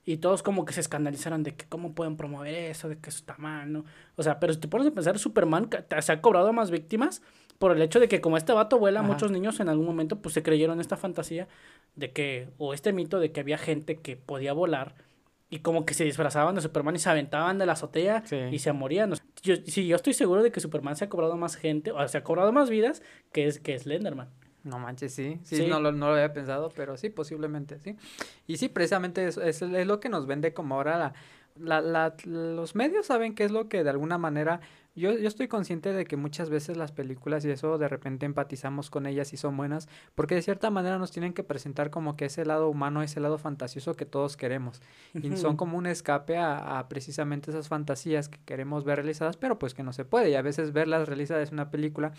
Y todos como que se escandalizaron de que cómo pueden promover eso, de que eso está mal, ¿no? O sea, pero si te pones a pensar, Superman te- se ha cobrado más víctimas por el hecho de que como este vato vuela, Ajá. muchos niños en algún momento pues se creyeron esta fantasía de que, o este mito de que había gente que podía volar y como que se disfrazaban de Superman y se aventaban de la azotea Sí. y se morían. Yo, sí, yo estoy seguro de que Superman se ha cobrado más gente, o sea, se ha cobrado más vidas que es que Slenderman. No manches, sí. Sí, Sí. No, lo, no lo había pensado, pero sí, posiblemente, sí. Y sí, precisamente eso es, es lo que nos vende como ahora la, la, la- los medios saben qué es lo que de alguna manera... Yo, yo estoy consciente de que muchas veces las películas y eso de repente empatizamos con ellas y son buenas, porque de cierta manera nos tienen que presentar como que ese lado humano, ese lado fantasioso que todos queremos. Y son como un escape a, a precisamente esas fantasías que queremos ver realizadas, pero pues que no se puede. Y a veces verlas realizadas en una película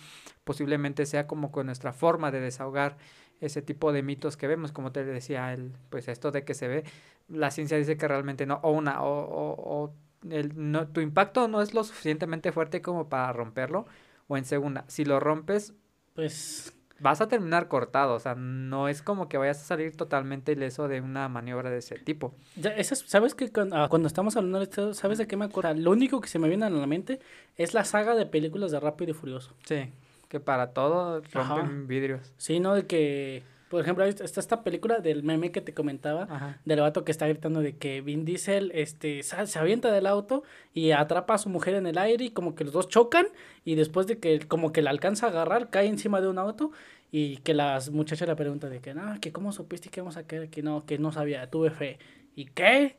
posiblemente sea como con nuestra forma de desahogar ese tipo de mitos que vemos, como te decía, el, pues esto de que se ve, la ciencia dice que realmente no, o una, o, o, o el, no, tu impacto no es lo suficientemente fuerte como para romperlo, o en segunda, si lo rompes, Pues vas a terminar cortado, o sea, no es como que vayas a salir totalmente ileso de una maniobra de ese tipo. Ya, ¿Sabes que cuando, ah, cuando estamos hablando de esto, ¿sabes de qué me acuerdo? Lo único que se me viene a la mente es la saga de películas de Rápido y Furioso. Sí, que para todo Ajá. rompen vidrios. Sí, ¿no? De que, por ejemplo, está esta película del meme que te comentaba, Ajá. del vato que está gritando de que Vin Diesel este, sa- se avienta del auto y atrapa a su mujer en el aire y como que los dos chocan y después de que como que la alcanza a agarrar, cae encima de un auto y que las muchachas le preguntan de que, no, que cómo supiste que vamos a caer, que no, que no sabía, tuve fe. ¿Y qué?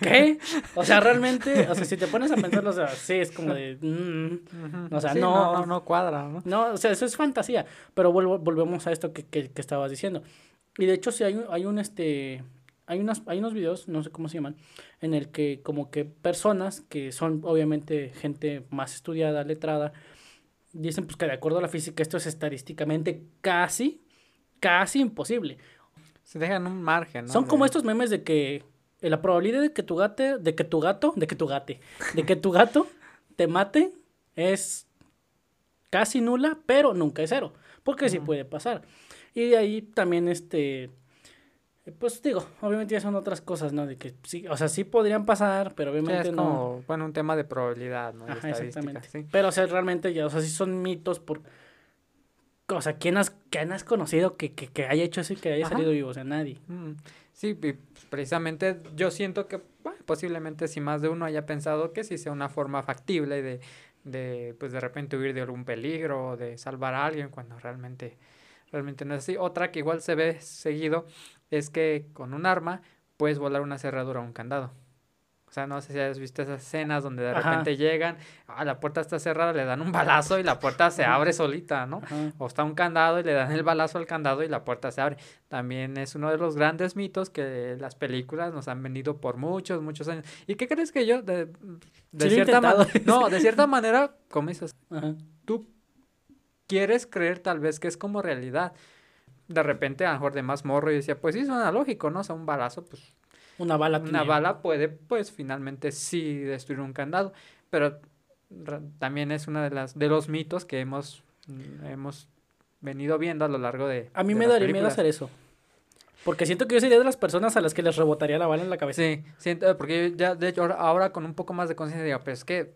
¿Qué? O sea, realmente, o sea, si te pones a pensarlo, o sea, sí, es como de... mm, Ujú. O sea, Sí, no- no, no cuadra, ¿no? no, o sea, eso es fantasía. Pero volvemos a esto que, que, que estabas diciendo. Y de hecho, sí hay un, hay un este. Hay, unas, hay unos videos, no sé cómo se llaman, en el que como que personas que son obviamente gente más estudiada, letrada, dicen pues que de acuerdo a la física esto es estadísticamente casi, casi imposible. Se dejan un margen, ¿no? Son como estos memes de que eh, la probabilidad de que tu gato, de que tu gato, de que tu gate, de que tu gato te mate es casi nula, pero nunca es cero, porque sí puede pasar. Y de ahí también este pues digo, obviamente ya son otras cosas, ¿no? De que sí, o sea, sí podrían pasar, pero Sí, obviamente es no. como, bueno, un tema de probabilidad, ¿no? De Ajá, estadística, exactamente. sí. Pero o sea, realmente ya, o sea, sí son mitos por o sea, ¿quién has, quién has conocido que, que, que haya hecho eso y que haya Ajá. salido vivo? O sea, nadie. Mm, Sí, precisamente yo siento que bueno, posiblemente si más de uno haya pensado que sí sea una forma factible de, de pues de repente huir de algún peligro o de salvar a alguien cuando realmente, realmente no es así. Otra que igual se ve seguido es que con un arma puedes volar una cerradura o un candado. O sea, no sé si has visto esas escenas donde de Ajá. repente llegan, ah, la puerta está cerrada, le dan un balazo y la puerta se abre solita, ¿no? Ajá. O está un candado y le dan el balazo al candado y la puerta se abre. También es uno de los grandes mitos que las películas nos han vendido por muchos, muchos años. ¿Y qué crees que yo, de, Sí cierta manera, no, de cierta <laughs> manera, como dices, tú quieres creer tal vez que es como realidad. De repente, a lo mejor de más morro, y decía, pues sí, suena lógico, ¿no? O sea, un balazo, pues Una bala. una bala puede, pues finalmente sí destruir un candado, pero también es una de las de los mitos que hemos mm, hemos venido viendo a lo largo de A mí de me daría miedo hacer eso. Porque siento que yo sería de las personas a las que les rebotaría la bala en la cabeza. Sí, siento, porque ya de hecho ahora, ahora con un poco más de conciencia digo, pero es que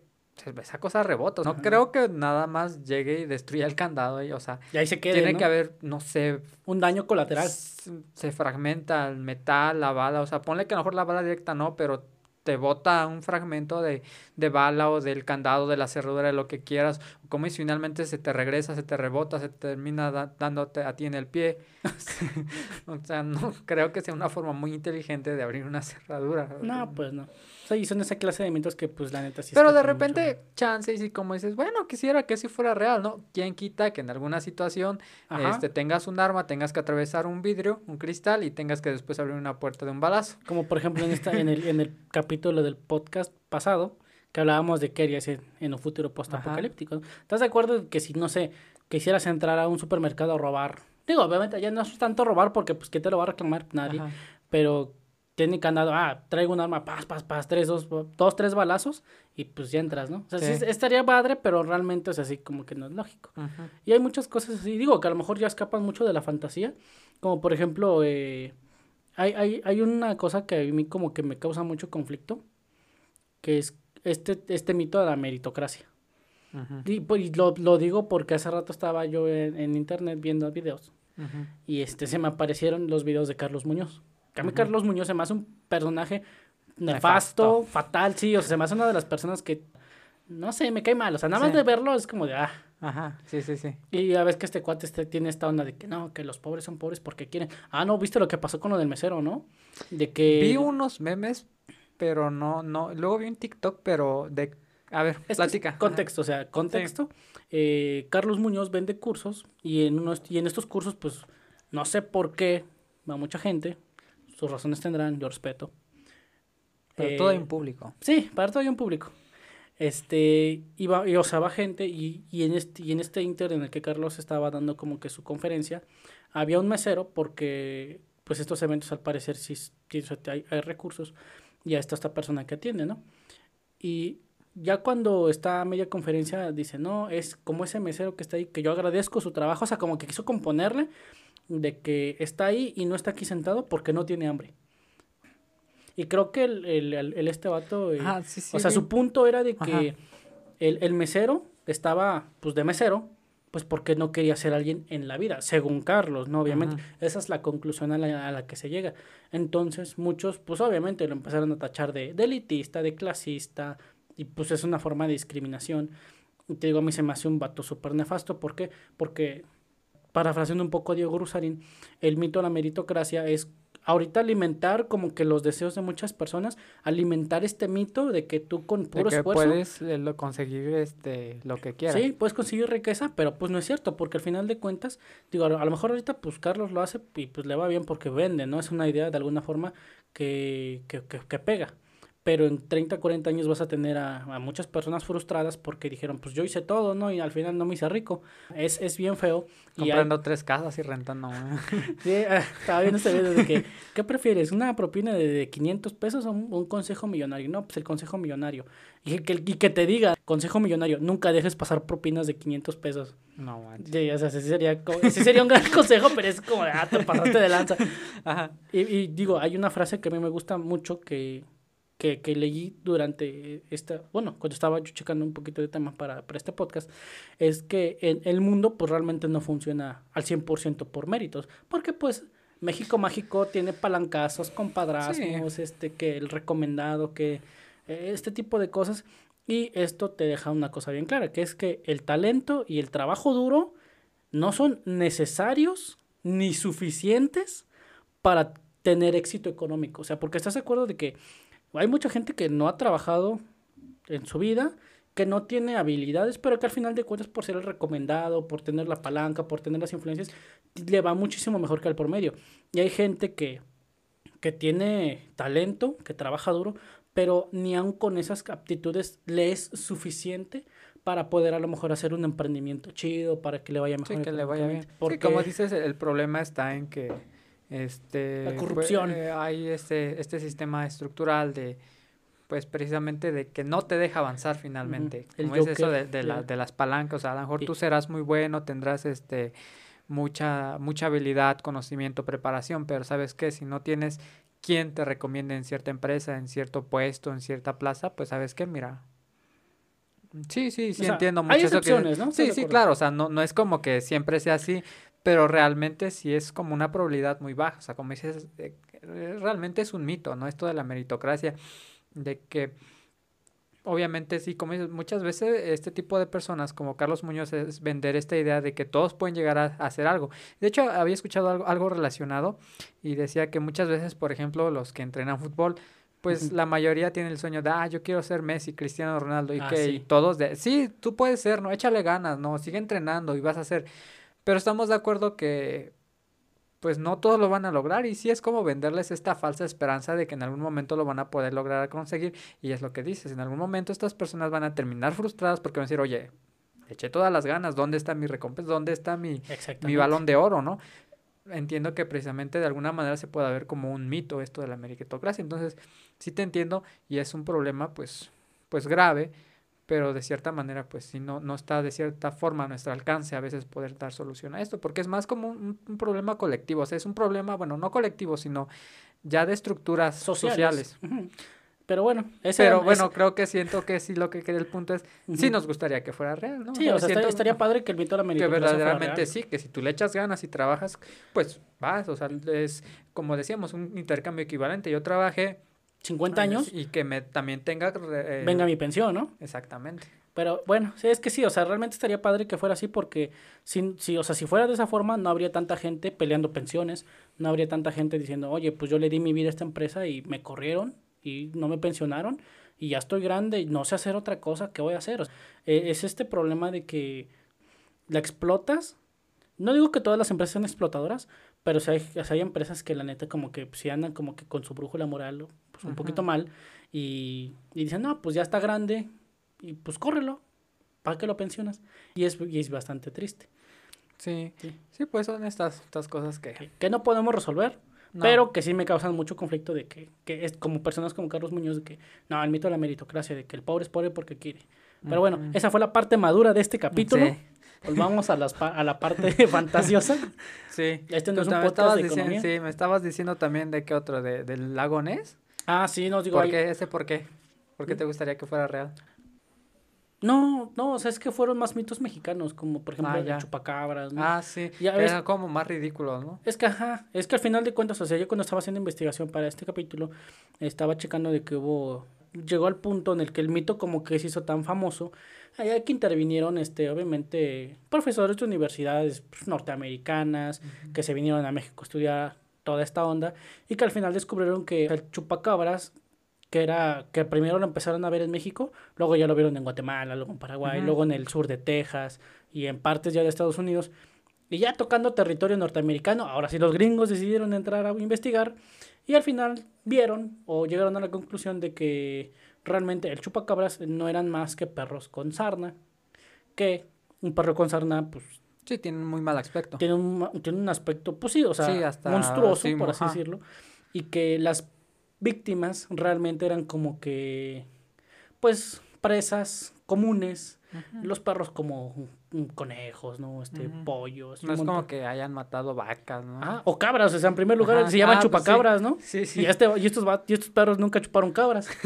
esa cosa rebota, no Ajá. creo que nada más llegue y destruya el candado y, o sea, Y ahí se quede, tiene ¿no? que haber, no sé, Un daño colateral. se fragmenta el metal, la bala, o sea, ponle que a lo mejor la bala directa no, pero te bota un fragmento de, de bala o del candado, de la cerradura, de lo que quieras, y finalmente se te regresa, se te rebota, se termina da- dándote a ti en el pie. <laughs> o sea, no creo que sea una forma muy inteligente de abrir una cerradura. No, pues no. O sea, y son esa clase de mitos que, pues, la neta sí Pero de escapan mucho. repente, chance, y como dices, bueno, quisiera que si fuera real, ¿no? ¿Quién quita que en alguna situación Ajá. este, tengas un arma, tengas que atravesar un vidrio, un cristal, y tengas que después abrir una puerta de un balazo? Como por ejemplo en, esta, en, el, en el capítulo del podcast pasado, que hablábamos de qué haría ser en un futuro postapocalíptico. ¿Estás de acuerdo que si, no sé, quisieras entrar a un supermercado a robar Digo, obviamente ya no es tanto robar porque pues ¿qué te lo va a reclamar? Nadie. Ajá. Pero tiene candado, ah, traigo un arma, paz, paz, paz, tres, dos, dos, tres balazos y pues ya entras, ¿no? O sea, sí. Sí. estaría padre, pero realmente es así como que no es lógico. Ujú. Y hay muchas cosas así, digo, que a lo mejor ya escapan mucho de la fantasía, como por ejemplo, eh, hay, hay, hay una cosa que a mí como que me causa mucho conflicto, que es este, este mito de la meritocracia. Ujú. Y, pues, y lo, lo digo porque hace rato estaba yo en, en internet viendo videos y este se me aparecieron los videos de Carlos Muñoz. Que a mí. Carlos Muñoz se me hace un personaje nefasto, Nefasto. fatal, sí, o sea, se me hace una de las personas que, no sé, me cae mal, o sea, nada más de verlo es como de, ah, Ajá, sí, sí, sí. y ya ves que este cuate este tiene esta onda de que no, que los pobres son pobres porque quieren. Ah, no, viste lo que pasó con lo del mesero, ¿no? De que... Vi unos memes, pero no, no. Luego vi un TikTok, pero de. A ver, Es. Ajá. Contexto, o sea, contexto. eh, Carlos Muñoz vende cursos y en, unos, y en estos cursos, pues, no sé por qué va mucha gente. Sus razones tendrán, yo respeto. Pero todo Eh, en público. Sí, para todo hay un público. Este, iba, y, o sea, va gente y, y, en este, y en este inter en el que Carlos estaba dando como que su conferencia, había un mesero porque, pues estos eventos al parecer sí, sí, hay, hay recursos y a esta, persona que atiende, ¿no? Y ya cuando está a media conferencia dice, no, es como ese mesero que está ahí, que yo agradezco su trabajo, o sea, como que quiso componerle de que está ahí y no está aquí sentado porque no tiene hambre. Y creo que el, el, el- este vato... eh, Ah, sí, sí. o sea, su punto era de que el, el mesero estaba, pues, de mesero, pues porque no quería ser alguien en la vida, según Carlos, ¿no? Obviamente, esa es la conclusión a la, a la que se llega. Entonces, muchos, pues, obviamente lo empezaron a tachar de, de elitista, de clasista, y pues es una forma de discriminación. Y te digo, a mí se me hace un vato súper nefasto, ¿por qué? Porque, parafraseando un poco a Diego Rusarín, el mito de la meritocracia es ahorita alimentar como que los deseos de muchas personas, alimentar este mito de que tú con De puro que esfuerzo puedes eh, lo- conseguir este, lo que quieras. Sí, puedes conseguir riqueza, pero pues no es cierto, porque al final de cuentas, digo, a lo a lo mejor ahorita pues Carlos lo hace y pues le va bien porque vende, ¿no? Es una idea de alguna forma que, que, que, que pega. Pero en 30, 40 años vas a tener a, a muchas personas frustradas porque dijeron, pues yo hice todo, ¿no? Y al final no me hice rico. Es, es bien feo. Y hay- Comprando tres casas y rentando una. <laughs> Sí, ah, estaba viendo este video de que, <laughs> ¿qué prefieres? ¿Una propina de, de 500 pesos o un, un consejo millonario? No, pues el consejo millonario. Y que, y que te diga, consejo millonario, nunca dejes pasar propinas de 500 pesos. No, manches. Sí, o sea, ese sería, ese sería un gran <laughs> consejo, pero es como, ah, te pasaste de lanza. Ajá. Y, y digo, hay una frase que a mí me gusta mucho que, que, que leí durante esta, bueno, cuando estaba yo checando un poquito de tema para, para este podcast, es que en el mundo pues realmente no funciona al 100% por méritos, porque pues México Mágico tiene palancazos, compadrazgos, este, que el recomendado, que eh, este tipo de cosas, y esto te deja una cosa bien clara, que es que el talento y el trabajo duro no son necesarios ni suficientes para tener éxito económico. O sea, porque estás de acuerdo de que hay mucha gente que no ha trabajado en su vida, que no tiene habilidades, pero que al final de cuentas por ser el recomendado, por tener la palanca, por tener las influencias, le va muchísimo mejor que al promedio. Y hay gente que, que tiene talento, que trabaja duro, pero ni aun con esas aptitudes le es suficiente para poder a lo mejor hacer un emprendimiento chido, para que le vaya mejor. Sí, que le vaya bien. Porque Sí, como dices, el problema está en que este La pues, corrupción. eh, hay este, este sistema estructural de pues precisamente de que no te deja avanzar finalmente. Como es eso de, de, la- de las palancas, o sea, a lo mejor tú serás muy bueno, tendrás este mucha mucha habilidad, conocimiento, preparación, pero sabes qué, si no tienes quien te recomiende en cierta empresa, en cierto puesto, en cierta plaza, pues sabes qué, mira, Sí, sí, sí sea, entiendo mucho hay eso que- excepciones, ¿no? ¿Estás Sí, sí, claro, o sea, no, no es como que siempre sea así, pero realmente sí es como una probabilidad muy baja, o sea, como dices, eh, realmente es un mito, ¿no? Esto de la meritocracia, de que obviamente sí, como dices, muchas veces este tipo de personas como Carlos Muñoz es vender esta idea de que todos pueden llegar a, a hacer algo. De hecho, había escuchado algo, algo relacionado y decía que muchas veces, por ejemplo, los que entrenan fútbol, pues la mayoría tiene el sueño de, ah, yo quiero ser Messi, Cristiano Ronaldo, y Ah, que y todos de, sí, tú puedes ser, ¿no? Échale ganas, ¿no? Sigue entrenando y vas a hacer. Pero estamos de acuerdo que, pues no todos lo van a lograr y sí es como venderles esta falsa esperanza de que en algún momento lo van a poder lograr conseguir. Y es lo que dices, en algún momento estas personas van a terminar frustradas porque van a decir, oye, eché todas las ganas, ¿dónde está mi recompensa? ¿Dónde está mi, mi balón de oro, no? Entiendo que precisamente de alguna manera se puede ver como un mito esto de la meritocracia, entonces sí te entiendo y es un problema pues, pues grave, pero de cierta manera pues sí no, no está de cierta forma a nuestro alcance a veces poder dar solución a esto, porque es más como un, un problema colectivo, o sea, es un problema, bueno, no colectivo, sino ya de estructuras sociales. Ujú. Pero bueno, ese Pero ese- bueno, creo que siento que sí lo que quería el punto es, sí Ujú. nos gustaría que fuera real, ¿no? Sí, o sea, siento estaría, padre que el mito de la que fuera verdaderamente real. sí, que si tú le echas ganas y trabajas, pues vas, o sea, es como decíamos, un intercambio equivalente. Yo trabajé 50 años, y que me también tenga... eh, venga mi pensión, ¿no? Exactamente. Pero bueno, sí, es que sí, o sea, realmente estaría padre que fuera así porque si, si, o sea, si fuera de esa forma no habría tanta gente peleando pensiones, no habría tanta gente diciendo, oye, pues yo le di mi vida a esta empresa y me corrieron y no me pensionaron y ya estoy grande y no sé hacer otra cosa, ¿qué voy a hacer? O sea, eh, es este problema de que la explotas. No digo que todas las empresas sean explotadoras, pero sí hay, o sea, hay empresas que la neta como que si andan como que con su brújula moral pues un poquito mal y, y dicen, no, pues ya está grande y pues córrelo, ¿para qué lo pensionas? Y es, y es bastante triste. Sí, Sí. sí, pues son estas, estas cosas que... Que, que no podemos resolver, no. pero que sí me causan mucho conflicto de que, que es como personas como Carlos Muñoz, de que no, el mito de la meritocracia, de que el pobre es pobre porque quiere. Pero bueno, esa fue la parte madura de este capítulo. Sí, Volvamos a, las pa- a la parte <laughs> fantasiosa. sí. Este no es Tú un podcast estabas de diciendo, economía. sí, me estabas diciendo también de qué otro, de, del lago Ness. Ah, sí, nos digo. ¿Por ahí- qué? ¿Ese por qué? ¿Por qué te gustaría que fuera real? No, no, o sea, es que fueron más mitos mexicanos, como por ejemplo Ah, el ya. chupacabras, ¿no? Ah, sí. Ya ves- eran como más ridículos, ¿no? Es que, ajá, es que al final de cuentas, o sea, yo cuando estaba haciendo investigación para este capítulo, estaba checando de que hubo, llegó al punto en el que el mito como que se hizo tan famoso, allá que intervinieron, este, obviamente, profesores de universidades pues, norteamericanas, que se vinieron a México a estudiar toda esta onda, y que al final descubrieron que el chupacabras, que era, que primero lo empezaron a ver en México, luego ya lo vieron en Guatemala, luego en Paraguay, luego en el sur de Texas, y en partes ya de Estados Unidos, y ya tocando territorio norteamericano, ahora sí los gringos decidieron entrar a investigar y al final vieron o llegaron a la conclusión de que realmente el chupacabras no eran más que perros con sarna, que un perro con sarna pues Sí, tienen muy mal aspecto. tiene un, tiene un aspecto, pues sí, o sea, Sí, hasta- monstruoso, sí, por así ajá. decirlo, y que las víctimas realmente eran como que, pues, presas comunes, los perros como conejos, ¿no? Este, pollos. No es como que hayan matado vacas, ¿no? Ah, o cabras, o sea, en primer lugar Ajá, se llaman ah, pues sí. chupacabras, ¿no? Sí, sí. Y, este, y, estos, va- y estos perros nunca chuparon cabras. <laughs>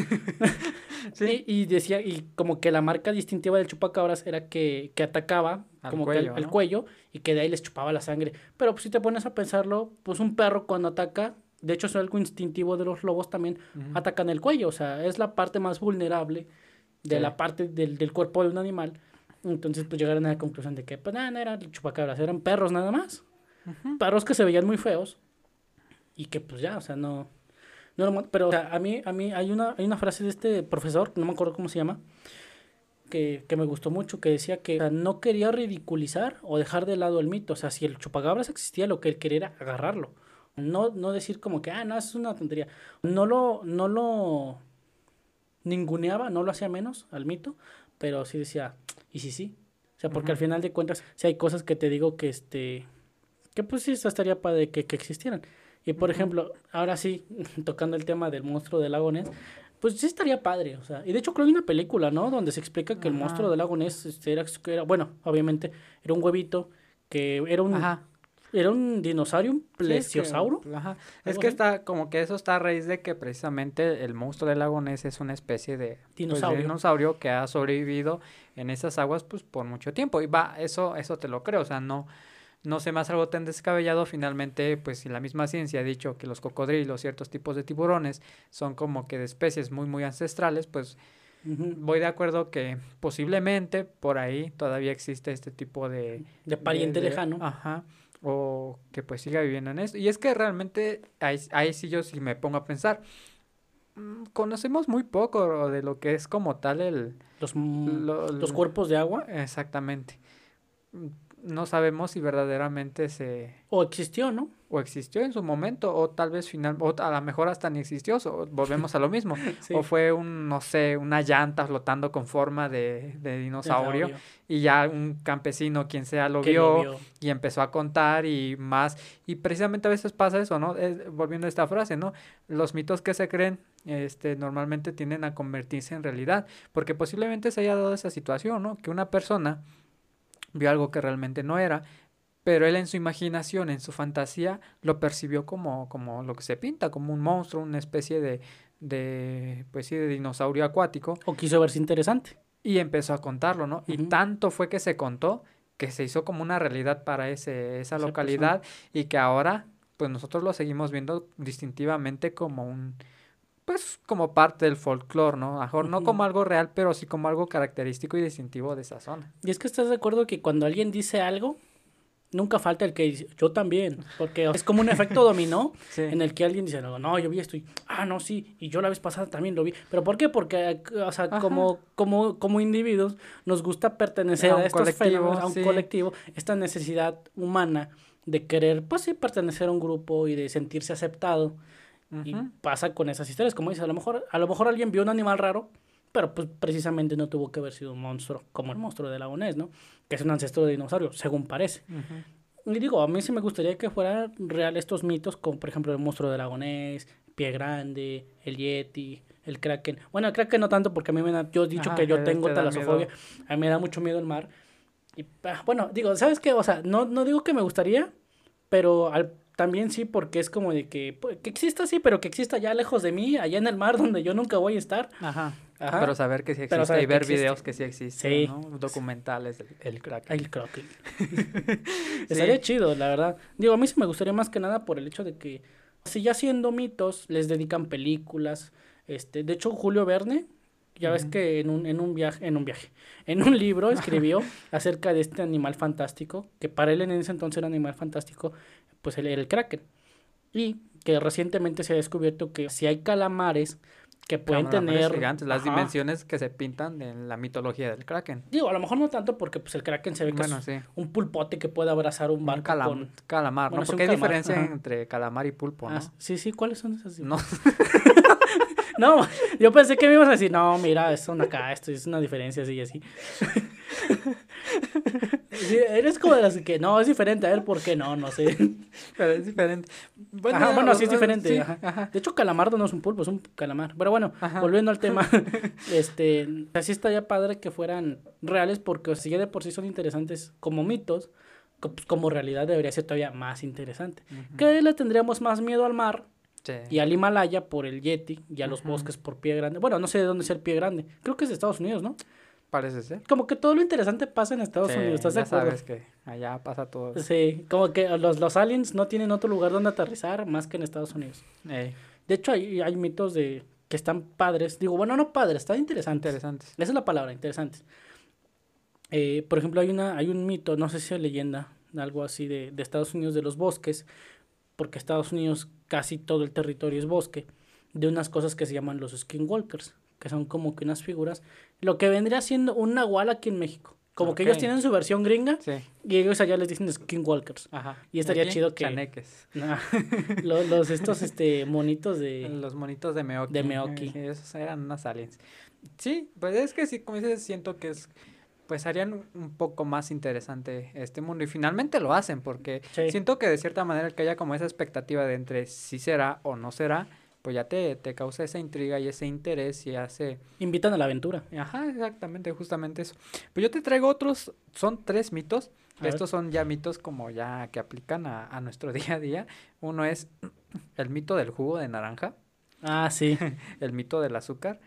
Sí. y, y decía, y como que la marca distintiva del chupacabras era que, que atacaba Al como que cuello, el, el ¿no? cuello y que de ahí les chupaba la sangre. Pero pues si te pones a pensarlo, pues un perro cuando ataca, de hecho es algo instintivo de los lobos también, atacan el cuello, o sea, es la parte más vulnerable de Sí. la parte del, del cuerpo de un animal. Entonces pues llegaron a la conclusión de que pues nada, no eran chupacabras, eran perros nada más. Ujú. Perros que se veían muy feos y que pues ya, o sea, no... no pero o sea, a mí, a mí hay, una, hay una frase de este profesor, no me acuerdo cómo se llama, que, que me gustó mucho, que decía que o sea, no quería ridiculizar o dejar de lado el mito. O sea, si el chupacabras existía, lo que él quería era agarrarlo. No, no decir como que, ah, no, eso es una tontería. No lo, no lo ninguneaba, no lo hacía menos al mito, pero sí decía, y sí, sí. O sea, porque al final de cuentas, si hay cosas que te digo que este, que pues sí, estaría padre que, que existieran. Y por ejemplo, ahora sí, <laughs> tocando el tema del monstruo del lago Ness, pues sí estaría padre, o sea, y de hecho creo que hay una película, ¿no? Donde se explica que el monstruo del lago Ness este, era, era, bueno, obviamente, era un huevito, que era un, Ajá. Era un dinosaurio, un Sí, es que- plesiosauro. Ajá. Es que así. está, como que eso está a raíz de que precisamente el monstruo del lago Ness es una especie de pues, de Dinosaurio. que ha sobrevivido en esas aguas pues por mucho tiempo. Y va, eso, eso te lo creo, o sea, no, no se hace algo tan descabellado. Finalmente, pues si la misma ciencia ha dicho que los cocodrilos, ciertos tipos de tiburones, son como que de especies muy, muy ancestrales, pues voy de acuerdo que posiblemente por ahí todavía existe este tipo de, De pariente de- lejano. Ajá. O que pues siga viviendo en eso. Y es que realmente ahí, ahí sí yo sí me pongo a pensar. mm, Conocemos muy poco de lo que es como tal el... Los, lo- los cuerpos de agua. Exactamente. No sabemos si verdaderamente se... O existió, ¿no? O existió en su momento, o tal vez final, o a lo mejor hasta ni existió, o volvemos a lo mismo. <laughs> Sí. O fue un, no sé, una llanta flotando con forma de, de dinosaurio, Dinosaurio. y ya un campesino, quien sea, lo Que vio, lo vio. y empezó a contar y más. Y precisamente a veces pasa eso, ¿no? Es- volviendo a esta frase, ¿no? Los mitos que se creen este, normalmente tienden a convertirse en realidad, porque posiblemente se haya dado esa situación, ¿no? Que una persona vio algo que realmente no era, pero él en su imaginación, en su fantasía, lo percibió como, como lo que se pinta, como un monstruo, una especie de, de pues sí, de dinosaurio acuático, O quiso verse interesante. y empezó a contarlo, ¿no? Y tanto fue que se contó que se hizo como una realidad para ese, esa Esa localidad y que ahora, pues nosotros lo seguimos viendo distintivamente como un, pues como parte del folclore, ¿no? Mejor no como algo real, pero sí como algo característico y distintivo de esa zona. Y es que estás de acuerdo que cuando alguien dice algo, nunca falta el que dice, yo también. Porque es como un efecto dominó <laughs> Sí. en el que alguien dice, no, no, yo vi esto y, ah, no, sí, y yo la vez pasada también lo vi. ¿Pero por qué? Porque, o sea, Ajá. como, como, como individuos nos gusta pertenecer A a, estos fenómenos, a un sí. colectivo, esta necesidad humana de querer, pues sí, pertenecer a un grupo y de sentirse aceptado. Y pasa con esas historias, como dices, a lo mejor, a lo mejor alguien vio un animal raro, pero pues precisamente no tuvo que haber sido un monstruo, como el monstruo de lagonés, ¿no? Que es un ancestro de dinosaurio, según parece. Ujú. Y digo, a mí sí me gustaría que fueran real estos mitos, como por ejemplo el monstruo de lagonés, Pie Grande, el Yeti, el Kraken. Bueno, el Kraken no tanto porque a mí me da, yo he dicho Ajá, que yo tengo talasofobia, a mí me da mucho miedo el mar. Y ah, bueno, digo, ¿sabes qué? O sea, no, no digo que me gustaría, pero al, también sí porque es como de que, pues, que exista sí, pero que exista allá lejos de mí, allá en el mar donde yo nunca voy a estar. Ajá. Ajá. Pero saber que sí existe y ver videos que sí existen, Sí. ¿no? Documentales del el crack. El Kraken. <laughs> Estaría chido, la verdad. Digo, a mí sí me gustaría más que nada por el hecho de que, si ya siendo mitos, les dedican películas. Este, de hecho, Julio Verne, ya ves que en un, en un viaje, en un viaje, <laughs> en un libro escribió acerca de este animal fantástico, que para él en ese entonces era animal fantástico, pues él era el Kraken. Y que recientemente se ha descubierto que si hay calamares que pueden Calamares tener gigantes, las Ajá. dimensiones que se pintan en la mitología del kraken. Digo, a lo mejor no tanto porque pues el Kraken se ve que Bueno, es sí. un pulpote que puede abrazar un Un barco calam- con calamar, Bueno, ¿no? un Porque hay calamar, diferencia ajá. entre calamar y pulpo, ¿no? Ah, sí, sí, ¿cuáles son esas? No, <laughs> No, yo pensé que me ibas a decir, no, mira, es una acá, esto es una diferencia así y así. Sí, eres como de las que, no, es diferente, a ver, ¿por qué no? No sé. pero es diferente. Ajá, ya, bueno, sí es o- diferente. sí, ajá. ajá. De hecho, calamardo no es un pulpo, es un calamar. Pero bueno, volviendo al tema, <laughs> este, así estaría padre que fueran reales porque si ya de por sí son interesantes como mitos, pues, como realidad debería ser todavía más interesante. Ujú. Que le tendríamos más miedo al mar Sí. y al Himalaya por el Yeti y a los bosques por Pie Grande. Bueno, no sé de dónde es el Pie Grande. Creo que es de Estados Unidos, ¿no? Parece ser. Como que todo lo interesante pasa en Estados Sí, Unidos, ¿estás de acuerdo? sabes que allá pasa todo. Sí, como que los, los aliens no tienen otro lugar donde aterrizar más que en Estados Unidos. Ey, De hecho, hay, hay mitos de que están padres. Digo, bueno, no padres, están interesantes. interesantes. Esa es la palabra, interesantes. Eh, por ejemplo, hay, una, hay un mito, no sé si es leyenda, algo así de, de Estados Unidos, de los bosques, porque Estados Unidos casi todo el territorio es bosque, de unas cosas que se llaman los skinwalkers, que son como que unas figuras, lo que vendría siendo un nahual aquí en México. Como que ellos tienen su versión gringa Sí. y ellos allá les dicen skinwalkers. Ajá. Y estaría chido que- Chaneques. <laughs> Nah, los, los estos este monitos de <laughs> Los monitos de Meoki. de Meoki. eh, Esos eran unas aliens. Sí, pues es que sí, como dices, siento que es. Pues harían un- poco más interesante este mundo. Y finalmente lo hacen, porque Sí. siento que de cierta manera que haya como esa expectativa de entre si será o no será, pues ya te, te causa esa intriga y ese interés y hace. invitan a la aventura. Ajá, exactamente, justamente eso. Pero yo te traigo otros, son tres mitos. A ver. Estos son ya mitos como ya que aplican a, a nuestro <laughs> día a día. Uno es <clears throat> el mito del jugo de naranja, Ah, sí. <laughs> el mito del azúcar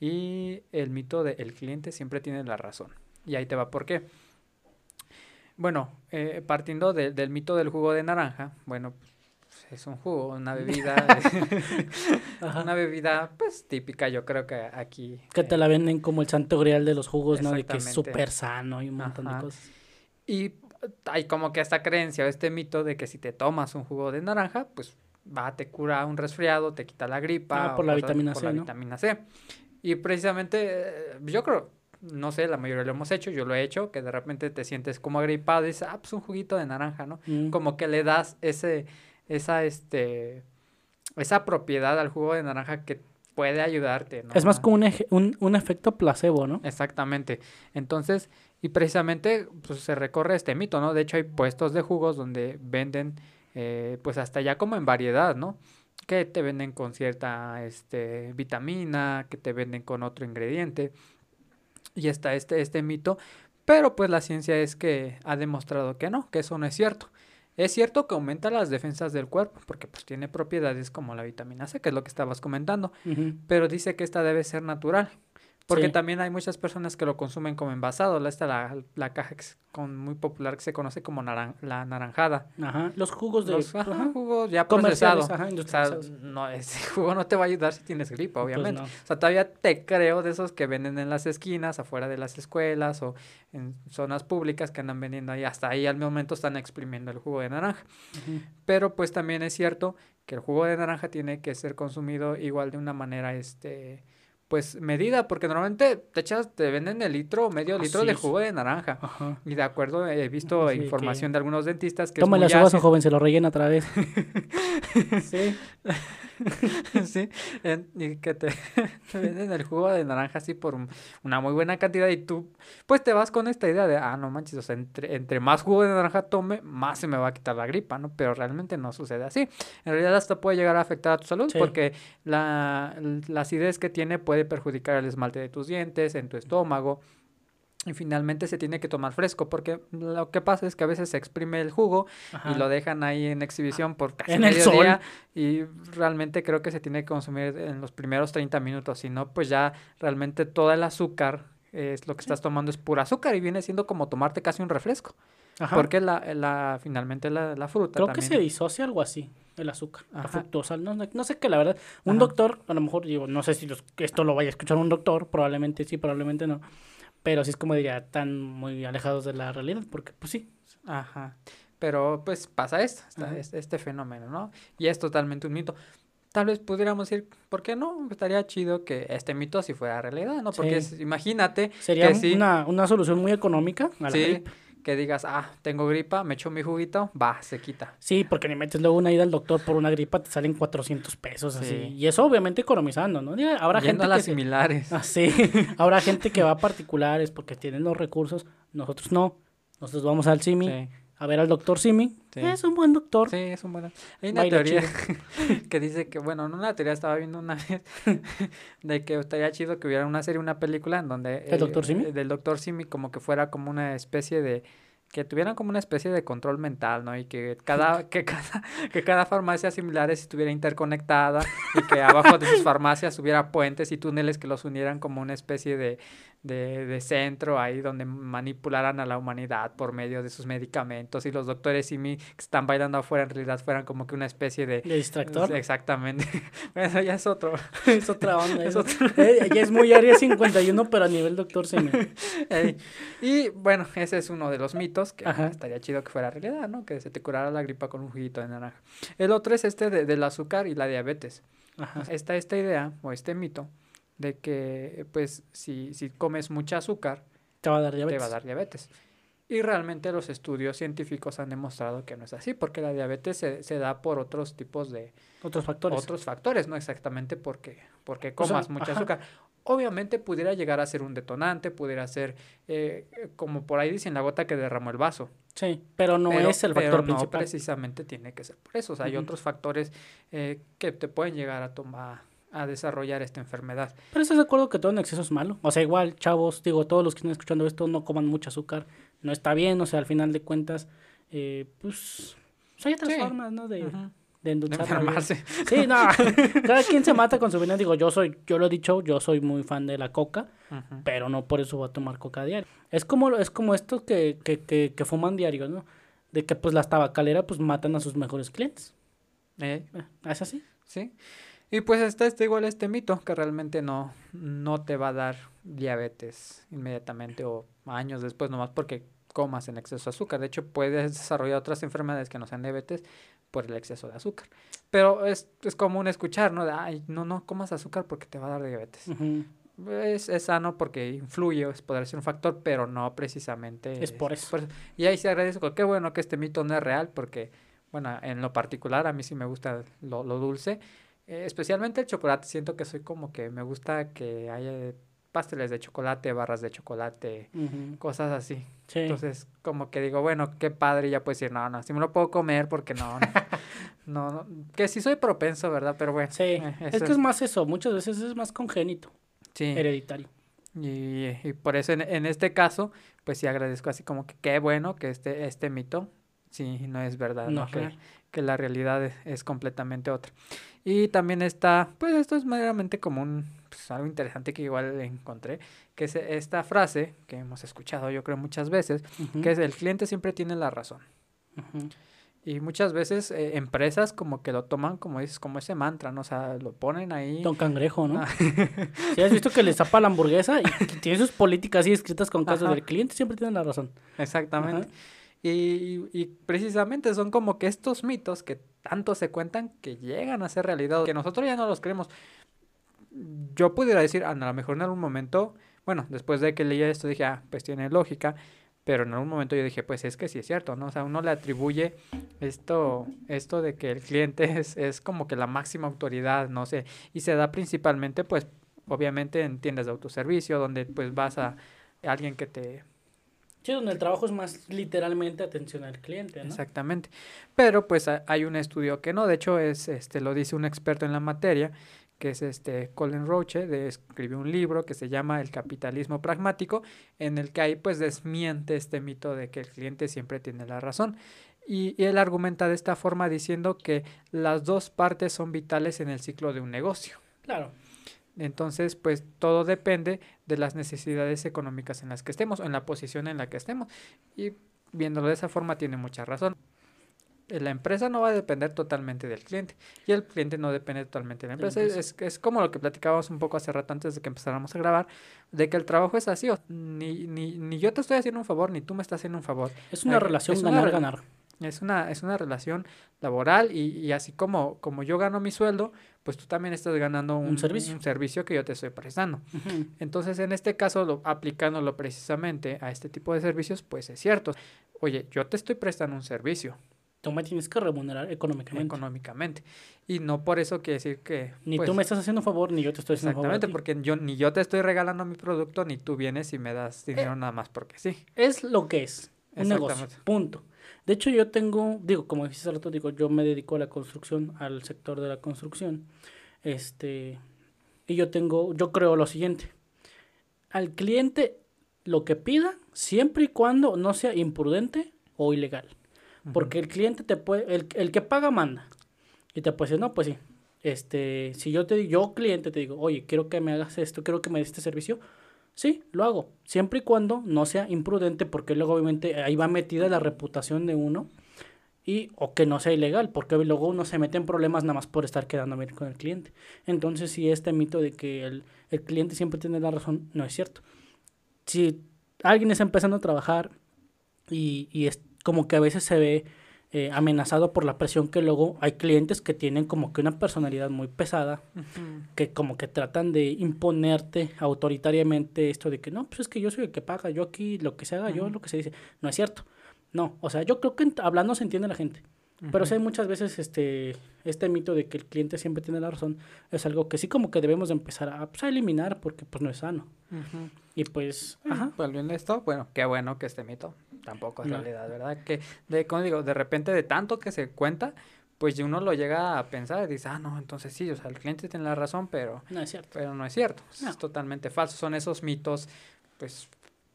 y el mito de el cliente siempre tiene la razón. Y ahí te va por qué. Bueno, eh, partiendo de- del mito del jugo de naranja, bueno, pues, es un jugo, una bebida, <laughs> una bebida pues típica, yo creo que aquí. Que te eh, la venden como el santo grial de los jugos, ¿no? De que es súper sano y un montón Ajá. de cosas. Y hay como que esta creencia o este mito de que si te tomas un jugo de naranja, pues va, te cura un resfriado, te quita la gripa. Ah, por la vitamina por C, la ¿no? vitamina C. Y precisamente, eh, yo creo, no sé, la mayoría lo hemos hecho, yo lo he hecho, que de repente te sientes como agripado y dices, ah, pues un juguito de naranja, ¿no? Mm. Como que le das ese, esa, este, esa propiedad al jugo de naranja que puede ayudarte, ¿no? Es más como un, un, un efecto placebo, ¿no? Exactamente. Entonces, y precisamente pues, se recorre este mito, ¿no? De hecho, hay puestos de jugos donde venden, eh, pues hasta ya como en variedad, ¿no? Que te venden con cierta este, vitamina, que te venden con otro ingrediente. Y está este, este mito. Pero pues la ciencia es que ha demostrado que no, que eso no es cierto. Es cierto que aumenta las defensas del cuerpo, porque pues tiene propiedades como la vitamina C, que es lo que estabas comentando pero dice que esta debe ser natural. Porque Sí. también hay muchas personas que lo consumen como envasado. Esta la, la caja que es con, muy popular que se conoce como naran- la naranjada. Ajá. Los jugos de Los ajá, ajá, jugos ya procesados. ajá, O sea, no, ese <laughs> jugo no te va a ayudar si tienes gripa, Pues obviamente. no. O sea, todavía te creo de esos que venden en las esquinas, afuera de las escuelas o en zonas públicas que andan vendiendo ahí. Hasta ahí al momento están exprimiendo el jugo de naranja. Pero pues también es cierto que el jugo de naranja tiene que ser consumido igual de una manera, este, pues medida, porque normalmente te echas, te venden el litro o medio litro de jugo de naranja. Ajá. Y de acuerdo, he visto que- información de algunos dentistas que Toma las uvas, ácido. joven, se lo rellena otra vez. <laughs> sí. sí, en- y que te, <laughs> te venden el jugo de naranja así por un- una muy buena cantidad y tú pues te vas con esta idea de, ah, no manches, o sea, entre, entre más jugo de naranja tome, más se me va a quitar la gripa, ¿no? Pero realmente no sucede así. En realidad hasta puede llegar a afectar a tu salud Sí. porque la, la acidez que tiene puede perjudicar el esmalte de tus dientes, en tu estómago. Y finalmente se tiene que tomar fresco, porque lo que pasa es que a veces se exprime el jugo Ajá. y lo dejan ahí en exhibición por casi En el medio sol. día, y realmente creo que se tiene que consumir en los primeros 30 minutos, si no, pues ya realmente todo el azúcar es lo que estás tomando es pura azúcar y viene siendo como tomarte casi un refresco, Ajá. porque la, la finalmente la, la fruta Creo que se disocia algo así, el azúcar, la Ajá. fructosa. No, no- no sé qué, la verdad. Un Ajá. doctor, a lo mejor, digo, no sé si los- esto lo vaya a escuchar un doctor, probablemente sí, probablemente no. Pero sí es como diría, tan muy alejados de la realidad, porque pues sí. Ajá. Pero pues pasa esto, Ajá. este, este fenómeno, ¿no? Y es totalmente un mito. Tal vez pudiéramos decir, ¿por qué no? Estaría chido que este mito sí fuera realidad, ¿no? Porque Sí. es- imagínate Sería que sí, una, una solución muy económica a la sí. Que digas, ah, tengo gripa, me echo mi juguito, va, se quita. Sí, porque ni metes luego una ida al doctor por una gripa, te salen 400 pesos así. Sí. Y eso obviamente economizando, ¿no? Habrá Yendo gente a las que se- similares. Ah, sí. <laughs> Habrá gente que va a particulares porque tienen los recursos, nosotros no. Nosotros vamos al Simi Sí, a ver al doctor Simi. Sí. Es un buen doctor. sí, es un buen... Hay una Baila teoría <laughs> que dice que, bueno, no una teoría, estaba viendo una vez <laughs> de que estaría chido que hubiera una serie, una película en donde... ¿El Dr. Simi? eh, Del doctor Simi como que fuera como una especie de... que tuvieran como una especie de control mental, ¿no? Y que cada, <laughs> que cada, que cada farmacia similar estuviera interconectada y que abajo de sus farmacias hubiera puentes y túneles que los unieran como una especie de, de, de centro ahí donde manipularan a la humanidad por medio de sus medicamentos y los doctores Simi que están bailando afuera en realidad fueran como que una especie de... De distractor. Exactamente. <laughs> Bueno, ya es otro. es otra onda. Es eso. <laughs> Eh, ya es muy área 51, pero a nivel doctor Simi. <laughs> Y bueno, ese es uno de los mitos que Ajá. estaría chido que fuera realidad, ¿no? Que se te curara la gripa con un juguito de naranja. El otro es este de- del azúcar y la diabetes. Ajá. Está esta idea o este mito de que pues si, si comes mucha azúcar Te va a dar te diabetes. va a dar diabetes. Y realmente los estudios científicos han demostrado que no es así, porque la diabetes se, se da por otros tipos de, Otros factores. otros factores, no exactamente porque, porque O sea, comas mucha ajá. azúcar. Obviamente pudiera llegar a ser un detonante, pudiera ser, eh, como por ahí dicen, la gota que derramó el vaso. Sí, pero no pero, es el pero factor no principal. precisamente tiene que ser por eso. O sea, hay otros factores eh, que te pueden llegar a tomar a desarrollar esta enfermedad. Pero estás de acuerdo que todo en exceso es malo. O sea, igual, chavos, digo, todos los que están escuchando esto no coman mucho azúcar. No está bien, o sea, al final de cuentas, eh, pues, pues hay otras Sí. formas, ¿no? De, Ujú. de enfermarse. Sí, no. <laughs> Cada quien se mata con su veneno. Digo, yo soy, yo lo he dicho, yo soy muy fan de la coca, pero no por eso voy a tomar coca diario. Es como, es como estos que, que, que, que fuman diario, ¿no? De que pues las tabacaleras pues matan a sus mejores clientes. Eh, ¿Es así? Sí. Y pues está este igual este mito que realmente no, no te va a dar diabetes inmediatamente o años después nomás porque comas en exceso de azúcar. De hecho, puedes desarrollar otras enfermedades que no sean diabetes por el exceso de azúcar. Pero es, es común escuchar, ¿no? De, Ay, no, no comas azúcar porque te va a dar diabetes. Es, es sano porque influye, es, podría ser un factor, pero no precisamente. Es por eso. Y ahí se agradezco, qué bueno que este mito no es real, porque, bueno, en lo particular a mí sí me gusta lo, lo dulce, eh, especialmente el chocolate, siento que soy como que me gusta que haya pasteles de chocolate, barras de chocolate, cosas así. Entonces, como que digo, bueno, qué padre, ya puedes decir, no, no, si me lo puedo comer porque no, <laughs> no, no, que sí soy propenso, ¿verdad? Pero bueno. Sí, eh, es que es más eso, muchas veces es más congénito, sí. hereditario. Y, y por eso en, en, este caso, pues sí agradezco así como que qué bueno que este, este mito, sí, no es verdad, no, que, que, la realidad es, es completamente otra. Y también está, pues esto es meramente como un, pues, algo interesante que igual encontré, que es esta frase que hemos escuchado yo creo muchas veces, que es el cliente siempre tiene la razón. Y muchas veces eh, empresas como que lo toman como dices, como ese mantra, ¿no? O sea, lo ponen ahí. Don Cangrejo, ¿no? <laughs> Si has visto que le zapa la hamburguesa y tiene sus políticas así escritas con casos del cliente siempre tiene la razón. Exactamente. Y, y, precisamente son como que estos mitos que tanto se cuentan que llegan a ser realidad, que nosotros ya no los creemos. Yo pudiera decir, a lo mejor en algún momento, bueno, después de que leí esto dije, ah, pues tiene lógica, pero en algún momento yo dije, pues es que sí es cierto, ¿no? O sea, uno le atribuye esto, esto de que el cliente <laughs> es, es como que la máxima autoridad, no sé, y se da principalmente, pues, obviamente en tiendas de autoservicio, donde pues vas a alguien que te Sí, donde el trabajo es más literalmente atención al cliente, ¿no? Exactamente. Pero pues hay un estudio que no, de hecho es este lo dice un experto en la materia, que es este Colin Roche, de, escribió un libro que se llama El capitalismo pragmático, en el que ahí pues desmiente este mito de que el cliente siempre tiene la razón. Y, y él argumenta de esta forma diciendo que las dos partes son vitales en el ciclo de un negocio. Claro. Entonces, pues todo depende de las necesidades económicas en las que estemos, o en la posición en la que estemos. Y viéndolo de esa forma tiene mucha razón. La empresa no va a depender totalmente del cliente y el cliente no depende totalmente de la empresa. Es, es como lo que platicábamos un poco hace rato antes de que empezáramos a grabar, de que el trabajo es así. Ni, ni, ni yo te estoy haciendo un favor, ni tú me estás haciendo un favor. Es una relación ganar-ganar. Es una, es una relación laboral y, y, así como, como yo gano mi sueldo, pues tú también estás ganando un, servicio. un servicio que yo te estoy prestando. Entonces, en este caso, lo, aplicándolo precisamente a este tipo de servicios, pues es cierto. Oye, yo te estoy prestando un servicio. Tú me tienes que remunerar económicamente. Económicamente. Y no por eso quiere decir que... Ni tú pues me estás haciendo un favor, ni yo te estoy haciendo un favor. Exactamente, porque yo, ni yo te estoy regalando mi producto, ni tú vienes y me das dinero eh, nada más porque sí. Es lo que es. Un negocio. Punto. De hecho, yo tengo, digo, como dijiste rato, digo, yo me dedico a la construcción, al sector de la construcción. Este, y yo tengo, yo creo lo siguiente. Al cliente lo que pida, siempre y cuando no sea imprudente o ilegal. Porque el cliente te puede, el, el que paga manda. Y te puede decir, no, pues sí. Este, si yo te digo, yo cliente te digo, oye, quiero que me hagas esto, quiero que me des este servicio, Sí, lo hago, siempre y cuando no sea imprudente, porque luego obviamente ahí va metida la reputación de uno y o que no sea ilegal, porque luego uno se mete en problemas nada más por estar quedando bien con el cliente. Entonces, si este mito de que el, el cliente siempre tiene la razón, no es cierto. Si alguien está empezando a trabajar y, y es como que a veces se ve eh, amenazado por la presión que luego hay clientes que tienen como que una personalidad muy pesada, que como que tratan de imponerte autoritariamente esto de que no, pues es que yo soy el que paga, yo aquí lo que se haga, yo lo que se dice. No es cierto. No, o sea, yo creo que hablando se entiende la gente. Pero sí hay muchas veces este, este mito de que el cliente siempre tiene la razón. Es algo que sí como que debemos de empezar a, pues, a eliminar porque pues no es sano. Y pues, ajá. Volviendo a esto, bueno, qué bueno que este mito tampoco es realidad, ¿verdad? Que, de, como digo, de repente de tanto que se cuenta, pues uno lo llega a pensar y dice, ah, no, entonces sí, o sea, el cliente tiene la razón, pero no es cierto. Pero no es cierto, es totalmente falso. Son esos mitos, pues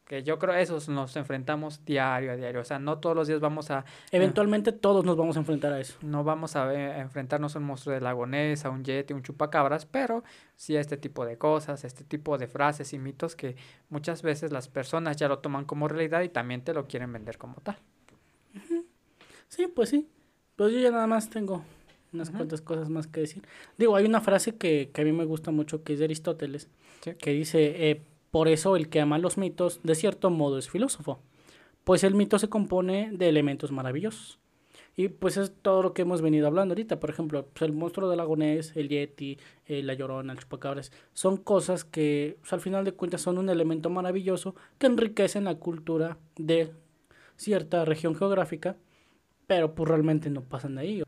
que yo creo esos nos enfrentamos diario a diario, o sea, no todos los días vamos a... Eventualmente todos nos vamos a enfrentar a eso. No vamos a, enfrentarnos a un monstruo de lagonés, a un yeti, un chupacabras, pero sí a este tipo de cosas, este tipo de frases y mitos que muchas veces las personas ya lo toman como realidad y también te lo quieren vender como tal. Sí, pues sí. Pues yo ya nada más tengo unas cuantas cosas más que decir. Digo, hay una frase que, que a mí me gusta mucho que es de Aristóteles, que dice... Eh, por eso el que ama los mitos, de cierto modo, es filósofo, pues el mito se compone de elementos maravillosos. Y pues es todo lo que hemos venido hablando ahorita. Por ejemplo, pues, el monstruo del lago Ness, el Yeti, eh, la Llorona, el Chupacabras. Son cosas que pues, al final de cuentas son un elemento maravilloso que enriquecen la cultura de cierta región geográfica, pero pues realmente no pasan de ahí.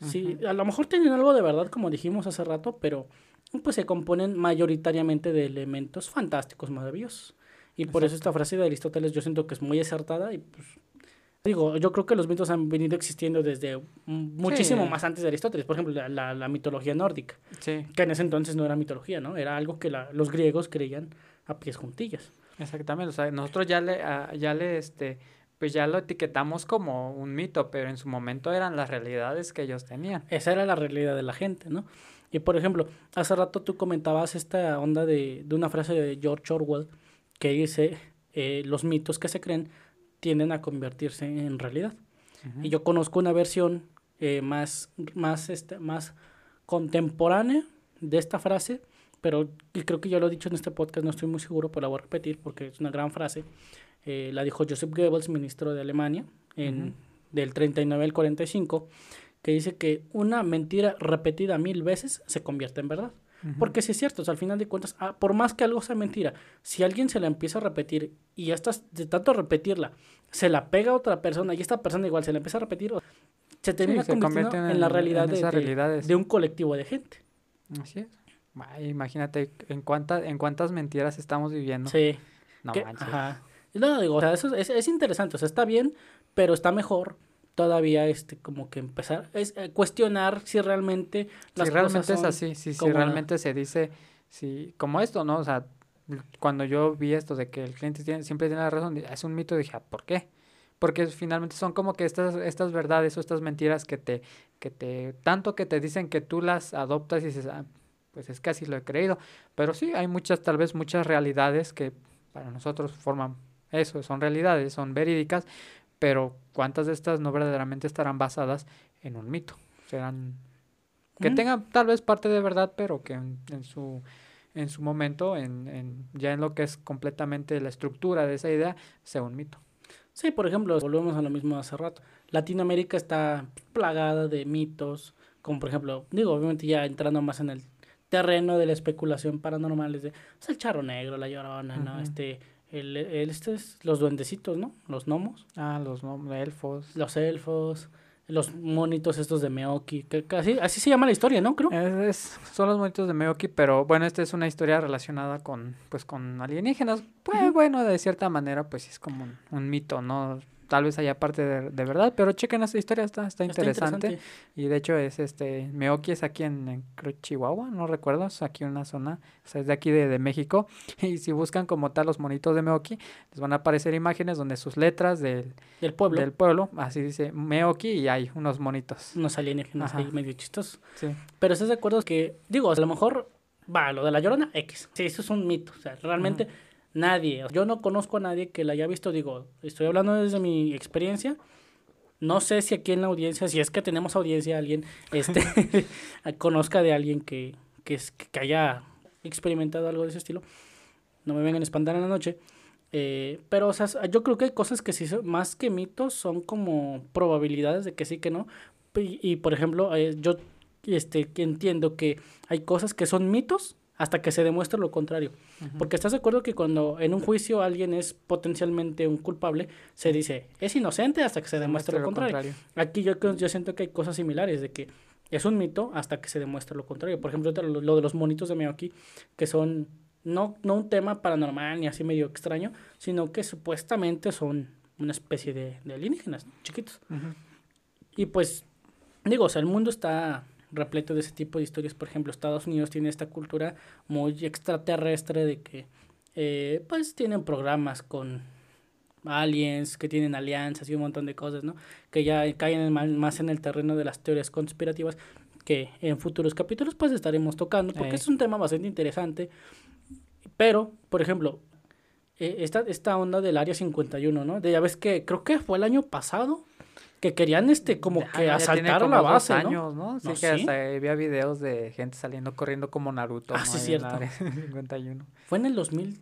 Sí, a lo mejor tienen algo de verdad, como dijimos hace rato, pero pues se componen mayoritariamente de elementos fantásticos, maravillosos. Y por eso esta frase de Aristóteles yo siento que es muy acertada y pues digo, yo creo que los mitos han venido existiendo desde muchísimo más antes de Aristóteles, por ejemplo, la, la, mitología nórdica, que en ese entonces no era mitología, ¿no? Era algo que la, los griegos creían a pies juntillas. Exactamente, o sea, nosotros ya le, ya le, este, pues ya lo etiquetamos como un mito, pero en su momento eran las realidades que ellos tenían. Esa era la realidad de la gente, ¿no? Y por ejemplo, hace rato tú comentabas esta onda de, de una frase de George Orwell que dice, eh, los mitos que se creen tienden a convertirse en realidad. Y yo conozco una versión eh, más, más, este, más contemporánea de esta frase, pero creo que ya lo he dicho en este podcast, no estoy muy seguro, pero la voy a repetir porque es una gran frase. Eh, la dijo Joseph Goebbels, ministro de Alemania, en, del 39 al 45, que dice que una mentira repetida mil veces se convierte en verdad. Porque si es cierto, al final de cuentas, ah, por más que algo sea mentira, si alguien se la empieza a repetir y estás de tanto repetirla, se la pega a otra persona y esta persona igual se la empieza a repetir, se termina convirtiendo en, la realidad de, de, un colectivo de gente. Así es. Imagínate en, cuánta, en cuántas mentiras estamos viviendo. Sí. No Ajá. No, digo, o sea, eso es, es interesante, o sea, está bien, pero está mejor todavía este como que empezar es eh, cuestionar si realmente las si realmente es así si, si realmente se dice si como esto no o sea cuando yo vi esto de que el cliente tiene, siempre tiene la razón es un mito dije ah, ¿por qué? porque finalmente son como que estas estas verdades o estas mentiras que te que te tanto que te dicen que tú las adoptas y dices ah, pues es que así lo he creído pero sí hay muchas tal vez muchas realidades que para nosotros forman eso son realidades son verídicas pero ¿cuántas de estas no verdaderamente estarán basadas en un mito? Serán que tengan tal vez parte de verdad, pero que en, su en su momento, en, en, ya en lo que es completamente la estructura de esa idea, sea un mito. Sí, por ejemplo, volvemos a lo mismo hace rato. Latinoamérica está plagada de mitos, como por ejemplo, digo, obviamente ya entrando más en el terreno de la especulación paranormal, es de pues, el charro negro, la llorona, ¿no? Este, el, el, este es los duendecitos, ¿no? Los gnomos. Ah, los elfos. Los elfos. Los monitos estos de Meoki. Que, así, así se llama la historia, ¿no? Creo. Es, son los monitos de Meoki, pero bueno, esta es una historia relacionada con, pues, con alienígenas. Pues bueno, de cierta manera, pues es como un mito, ¿no? Tal vez haya parte de, de verdad, pero chequen esta historia, está, está, interesante. Y de hecho es este, Meoki es aquí en, Chihuahua, no recuerdo, es aquí una zona, o sea, es de aquí de, de, México. <laughs> Y si buscan como tal los monitos de Meoki, les van a aparecer imágenes donde sus letras del, del pueblo, del pueblo así dice Meoki y hay unos monitos. Unos alienígenas ahí medio chistosos. Sí. Pero estás de acuerdo que, digo, a lo mejor, va, lo de la llorona, X. Sí, eso es un mito, o sea, realmente... Nadie. Yo no conozco a nadie que la haya visto. Digo, estoy hablando desde mi experiencia. No sé si aquí en la audiencia, si es que tenemos audiencia, alguien este, <laughs> <laughs> conozca de alguien que, que, es, que haya experimentado algo de ese estilo. No me vengan a espantar en la noche. Eh, pero, o sea, yo creo que hay cosas que sí, más que mitos, son como probabilidades de que sí, que no. Y, por ejemplo, eh, yo este, entiendo que hay cosas que son mitos hasta que se demuestre lo contrario. Porque estás de acuerdo que cuando en un juicio alguien es potencialmente un culpable, se dice, es inocente hasta que se demuestre lo, contrario. Aquí yo, yo siento que hay cosas similares, de que es un mito hasta que se demuestre lo contrario. Por ejemplo, lo, de los monitos de aquí que son no, no un tema paranormal ni así medio extraño, sino que supuestamente son una especie de, de alienígenas chiquitos. Y pues, digo, o sea, el mundo está repleto de ese tipo de historias. Por ejemplo, Estados Unidos tiene esta cultura muy extraterrestre de que eh, pues tienen programas con aliens, que tienen alianzas y un montón de cosas, ¿no? Que ya caen más en el terreno de las teorías conspirativas que en futuros capítulos pues estaremos tocando, porque es un tema bastante interesante. Pero, por ejemplo, eh, esta, esta onda del Área 51, ¿no? De ya ves que creo que fue el año pasado que querían este como que asaltar la base, años, ¿no? Sí, que hasta había videos de gente saliendo corriendo como Naruto. Ah, sí, cierto. 51. <laughs> Fue en el 2000.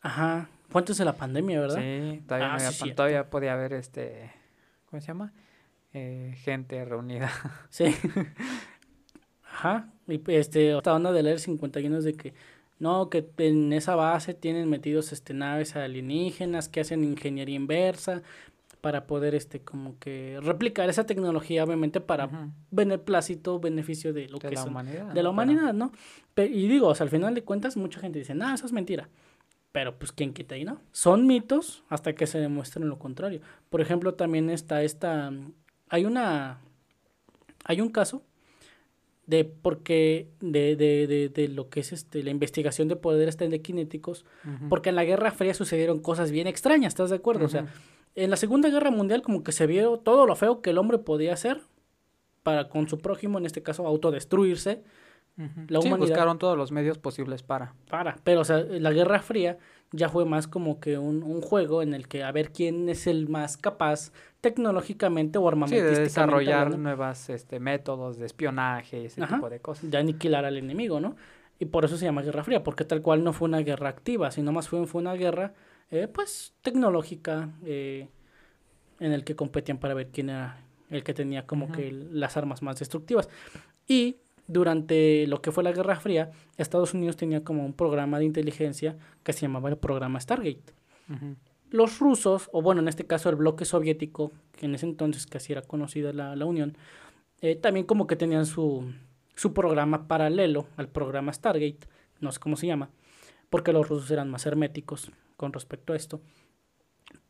Ajá. Fue antes de la pandemia, ¿verdad? Sí, todavía, ah, todavía podía haber este. ¿Cómo se llama? eh, gente reunida. <laughs> Sí. Ajá. Y este, esta onda de leer 51 es de que no, que en esa base tienen metidos este naves alienígenas que hacen ingeniería inversa para poder este como que replicar esa tecnología obviamente para beneplácito, beneficio de lo De que la son- humanidad, de la humanidad, ¿no? Y digo, o sea, al final de cuentas mucha gente dice, "No, eso es mentira." Pero pues quién quita y no. Son mitos hasta que se demuestren lo contrario. Por ejemplo, también está esta hay una hay un caso de porque de, de, de, de lo que es este la investigación de poderes telequinéticos, porque en la Guerra Fría sucedieron cosas bien extrañas, ¿estás de acuerdo? O sea. En la Segunda Guerra Mundial como que se vio todo lo feo que el hombre podía hacer para con su prójimo, en este caso autodestruirse, Ujú. la Sí, buscaron todos los medios posibles para. para. Pero, o sea, la Guerra Fría ya fue más como que un, un juego en el que a ver quién es el más capaz tecnológicamente o Sí, de armamentísticamente desarrollar hablando, nuevas este, métodos de espionaje y ese Ajá. tipo de cosas. de aniquilar al enemigo, ¿no? Y por eso se llama Guerra Fría, porque tal cual no fue una guerra activa, sino más fue, fue una guerra, eh, pues, tecnológica, eh, en el que competían para ver quién era el que tenía como que las armas más destructivas. Y durante lo que fue la Guerra Fría, Estados Unidos tenía como un programa de inteligencia que se llamaba el programa Stargate. Ujú. Los rusos, o bueno, en este caso el bloque soviético, que en ese entonces casi era conocida la, la Unión, eh, también como que tenían su, su programa paralelo al programa Stargate, no sé cómo se llama, porque los rusos eran más herméticos con respecto a esto.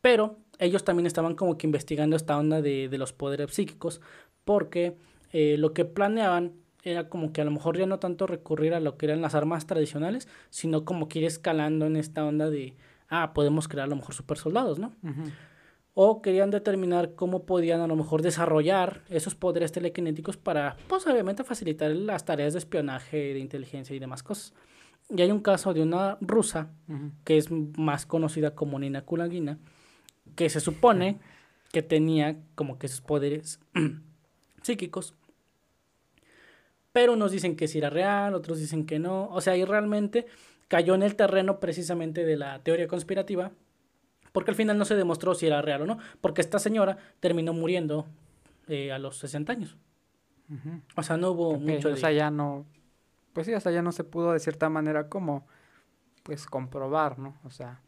Pero ellos también estaban como que investigando esta onda de, de los poderes psíquicos, porque eh, lo que planeaban era como que a lo mejor ya no tanto recurrir a lo que eran las armas tradicionales, sino como que ir escalando en esta onda de, ah, podemos crear a lo mejor super soldados, ¿no? O querían determinar cómo podían a lo mejor desarrollar esos poderes telequinéticos para, pues obviamente, facilitar las tareas de espionaje, de inteligencia y demás cosas. Y hay un caso de una rusa, que es más conocida como Nina Kulagina, que se supone que tenía como que esos poderes <clears throat> psíquicos. Pero unos dicen que sí era real, otros dicen que no. O sea, y realmente cayó en el terreno precisamente de la teoría conspirativa, porque al final no se demostró si era real o no, porque esta señora terminó muriendo eh, a los 60 años. O sea, no hubo Ok, mucho o de... sea, ya no, pues sí, o sea, ya no se pudo de cierta manera como, pues, comprobar, ¿no? O sea,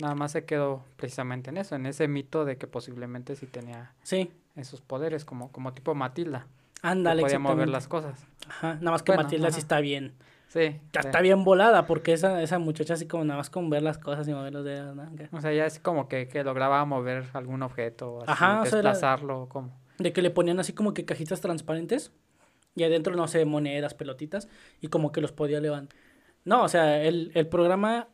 nada más se quedó precisamente en eso, en ese mito de que posiblemente sí tenía Sí, esos poderes, como, como tipo Matilda, que ándale, podía mover las cosas. Ajá, nada más que Bueno, Matilda sí está bien. Sí, Ya sí. está bien volada, porque esa, esa muchacha así como nada más con ver las cosas y mover los dedos, ¿no? O sea, ya es como que, que lograba mover algún objeto, así, Ajá, o sea, era- desplazarlo, como. De que le ponían así como que cajitas transparentes y adentro, no sé, monedas, pelotitas y como que los podía levantar. No, o sea, el, el programa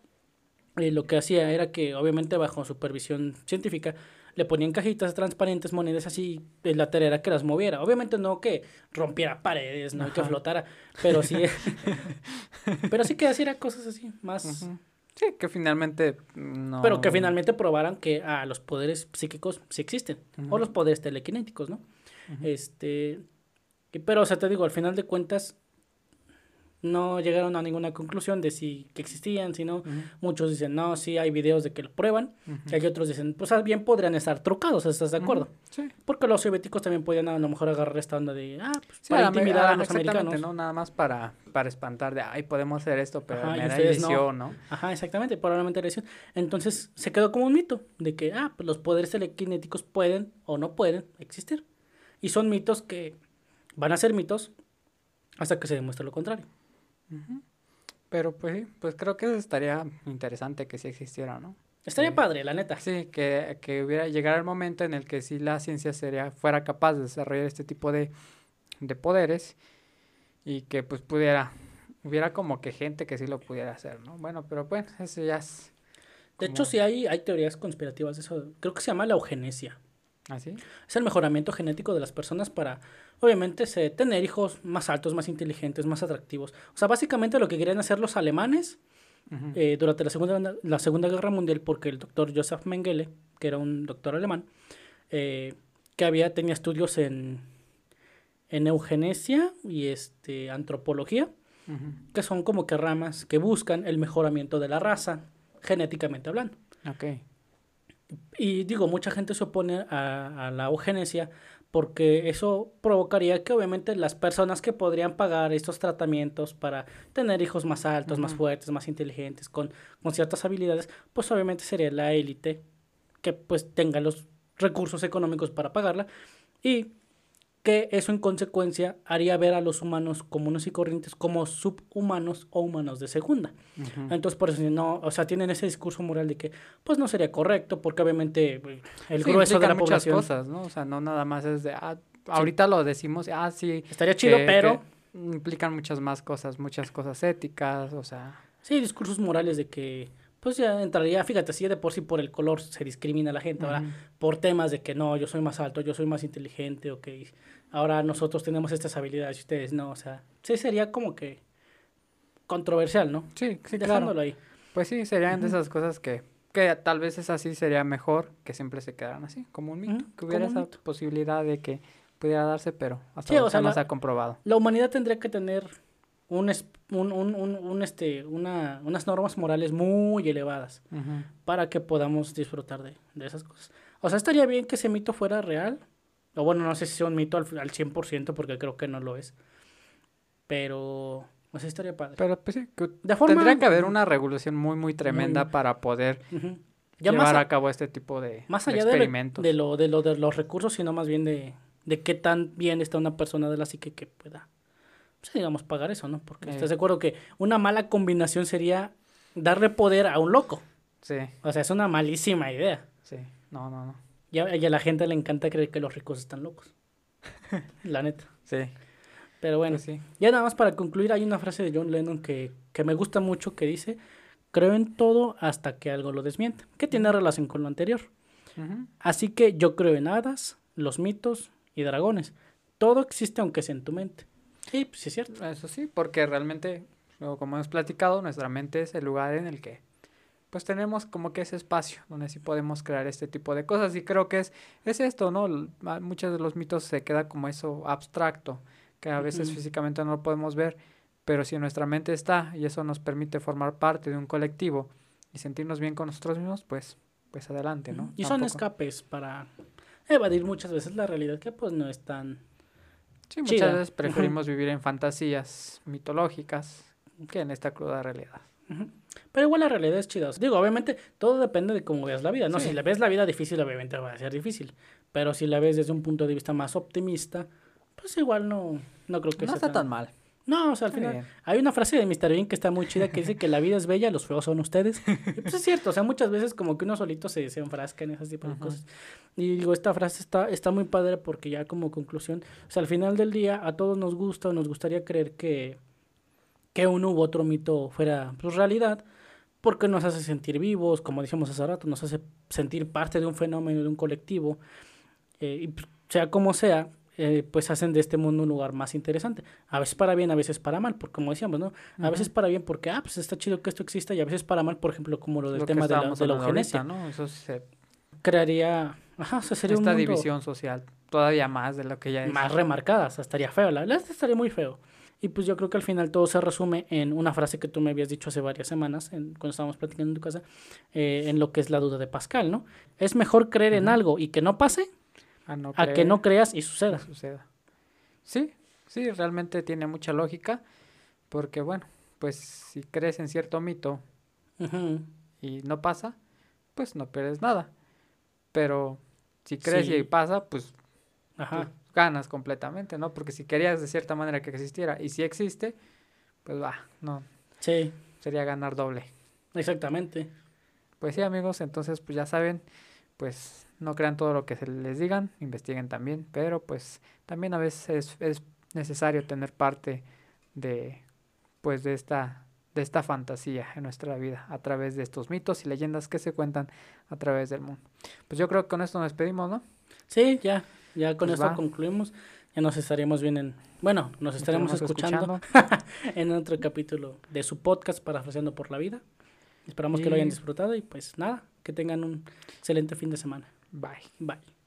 eh, lo que hacía era que obviamente bajo supervisión científica le ponían cajitas transparentes, monedas así, eh, la tarea era que las moviera. Obviamente no que rompiera paredes, no que Ajá. flotara, pero sí, <laughs> pero sí que hiciera cosas así, más... Sí, que finalmente no. Pero que finalmente probaran que ah, los poderes psíquicos sí existen. O los poderes telequinéticos, ¿no? Este. Pero, o sea, te digo, al final de cuentas, no llegaron a ninguna conclusión de si que existían, si no. Muchos dicen, no, sí hay videos de que lo prueban. Y hay otros dicen, pues ah, bien podrían estar trucados, ¿estás de acuerdo? Sí. Porque los soviéticos también podían a lo mejor agarrar esta onda de, ah, pues Sí, para a intimidar a- a los americanos. ¿no? Nada más para, para espantar de, ay, podemos hacer esto, pero Ajá, me da no. Ajá, exactamente, probablemente lesión. Entonces se quedó como un mito de que ah, pues los poderes telequinéticos pueden o no pueden existir. Y son mitos que van a ser mitos hasta que se demuestre lo contrario. Pero pues sí, pues creo que estaría interesante que sí existiera, ¿no? Estaría padre, la neta. Sí, que, que hubiera llegara el momento en el que sí la ciencia sería, fuera capaz de desarrollar este tipo de, de poderes y que pues pudiera, hubiera como que gente que sí lo pudiera hacer, ¿no? Bueno, pero bueno, eso ya es De hecho, sí hay, hay teorías conspirativas de eso. Creo que se llama la eugenesia. Así. Es el mejoramiento genético de las personas para, obviamente, se- tener hijos más altos, más inteligentes, más atractivos. O sea, básicamente lo que querían hacer los alemanes eh, durante la segunda, la segunda Guerra Mundial, porque el doctor Joseph Mengele, que era un doctor alemán, eh, que había, tenía estudios en, en eugenesia y este, antropología, que son como que ramas que buscan el mejoramiento de la raza, genéticamente hablando. Ok. Y digo, mucha gente se opone a, a la eugenesia porque eso provocaría que obviamente las personas que podrían pagar estos tratamientos para tener hijos más altos, más fuertes, más inteligentes, con, con ciertas habilidades, pues obviamente sería la élite que pues tenga los recursos económicos para pagarla. Y que eso en consecuencia haría ver a los humanos comunes y corrientes como subhumanos o humanos de segunda. Entonces, por eso no, o sea, tienen ese discurso moral de que, pues no sería correcto, porque obviamente eh, el Sí, grueso de la muchas población cosas, ¿no? O sea, no nada más es de, ah, ahorita lo decimos, ah, sí. estaría chido, que- pero que implican muchas más cosas, muchas cosas éticas, o sea, sí, discursos morales de que, pues ya entraría, fíjate, si de por sí por el color se discrimina a la gente, ahora por temas de que no, yo soy más alto, yo soy más inteligente, ok, ahora nosotros tenemos estas habilidades y ustedes no, o sea, sí sería como que controversial, ¿no? sí, sí, Dejándolo claro. ahí. Pues sí, serían de esas cosas que, que tal vez es así, sería mejor que siempre se quedaran así, como un mito, que hubiera esa mito. posibilidad de que pudiera darse, pero hasta Sí, o sea, no la- se ha comprobado. La humanidad tendría que tener un, es- un, un, un, este, una, unas normas morales muy elevadas. Para que podamos disfrutar de, de esas cosas. O sea, estaría bien que ese mito fuera real. O bueno, no sé si sea un mito al, al 100% porque creo que no lo es. Pero, o sea, estaría padre. Pero pues sí, que de forma... tendría que haber una regulación muy, muy tremenda Muy- para poder. Ya llevar a- a cabo este tipo de, más allá de, experimentos. de, lo, de lo de los recursos, sino más bien de, de qué tan bien está una persona de la psique que pueda, pues, digamos, pagar eso, ¿no? Porque estás de acuerdo que una mala combinación sería darle poder a un loco. Sí, O sea, es una malísima idea. sí, no, no, no. Y a, y a la gente le encanta creer que los ricos están locos. <laughs> la neta. Sí, Pero bueno, pues sí. ya nada más para concluir, hay una frase de John Lennon que, que me gusta mucho que dice, creo en todo hasta que algo lo desmiente, que tiene relación con lo anterior. Así que yo creo en hadas, los mitos y dragones. Todo existe aunque sea en tu mente. Sí, pues sí es cierto. Eso sí, porque realmente, como hemos platicado, nuestra mente es el lugar en el que pues tenemos como que ese espacio donde sí podemos crear este tipo de cosas y creo que es, es esto, ¿no? Muchos de los mitos se queda como eso abstracto, que a veces físicamente no lo podemos ver, pero si nuestra mente está y eso nos permite formar parte de un colectivo y sentirnos bien con nosotros mismos, pues, pues adelante, ¿no? Y son escapes para evadir muchas veces la realidad que pues no es tan... Sí, chida. muchas veces preferimos vivir en fantasías mitológicas que en esta cruda realidad. Pero igual la realidad es chida. O sea, Digo, obviamente todo depende de cómo veas la vida, ¿no? Sí. Si la ves la vida difícil, obviamente va a ser difícil. Pero si la ves desde un punto de vista más optimista, pues igual no, no creo que No sea está tan mal. No, o sea, al final bien. hay una frase de Mr. Bean que está muy chida que dice que la vida es bella, los feos son ustedes. <laughs> Y pues es cierto, o sea, muchas veces como que uno solito se, se enfrasca en esas tipos de Ujú. cosas. Y digo, esta frase está, está muy padre porque ya como conclusión, o sea, al final del día a todos nos gusta o nos gustaría creer que, que uno u otro mito fuera pues, realidad porque nos hace sentir vivos, como dijimos hace rato, nos hace sentir parte de un fenómeno, de un colectivo. eh, y pues, sea como sea, eh, pues hacen de este mundo un lugar más interesante. A veces para bien, a veces para mal, porque como decíamos, ¿no? A veces para bien porque, ah, pues está chido que esto exista, y a veces para mal, por ejemplo, como lo del Lo tema de la, de la eugenesia. ahorita, ¿no? Eso se- Crearía, ajá, o sea, sería esta un mundo división social todavía más de lo que ya es. más remarcada, o sea, estaría feo, la verdad estaría muy feo. Y pues yo creo que al final todo se resume en una frase que tú me habías dicho hace varias semanas, en- cuando estábamos platicando en tu casa, eh, en lo que es la duda de Pascal, ¿no? Es mejor creer en algo y que no pase, a, no a que no creas y suceda. suceda. Sí, sí, realmente tiene mucha lógica, porque bueno, pues si crees en cierto mito y no pasa, pues no pierdes nada. Pero si crees Sí. y pasa, pues, Ajá. pues, ganas completamente, ¿no? Porque si querías de cierta manera que existiera y si existe, pues va, no, Sí, sería ganar doble. exactamente. Pues sí, amigos, entonces pues ya saben, pues no crean todo lo que se les digan, investiguen también, pero pues también a veces es, es necesario tener parte de pues de esta de esta fantasía en nuestra vida a través de estos mitos y leyendas que se cuentan a través del mundo. Pues yo creo que con esto nos despedimos, ¿no? Sí, ya, ya con Pues esto va. concluimos. Ya nos estaremos bien en, bueno, nos estaremos escuchando, <laughs> en otro capítulo de su podcast Parafraseando por la Vida. Esperamos que lo hayan disfrutado y pues nada, que tengan un excelente fin de semana. Bye. Bye.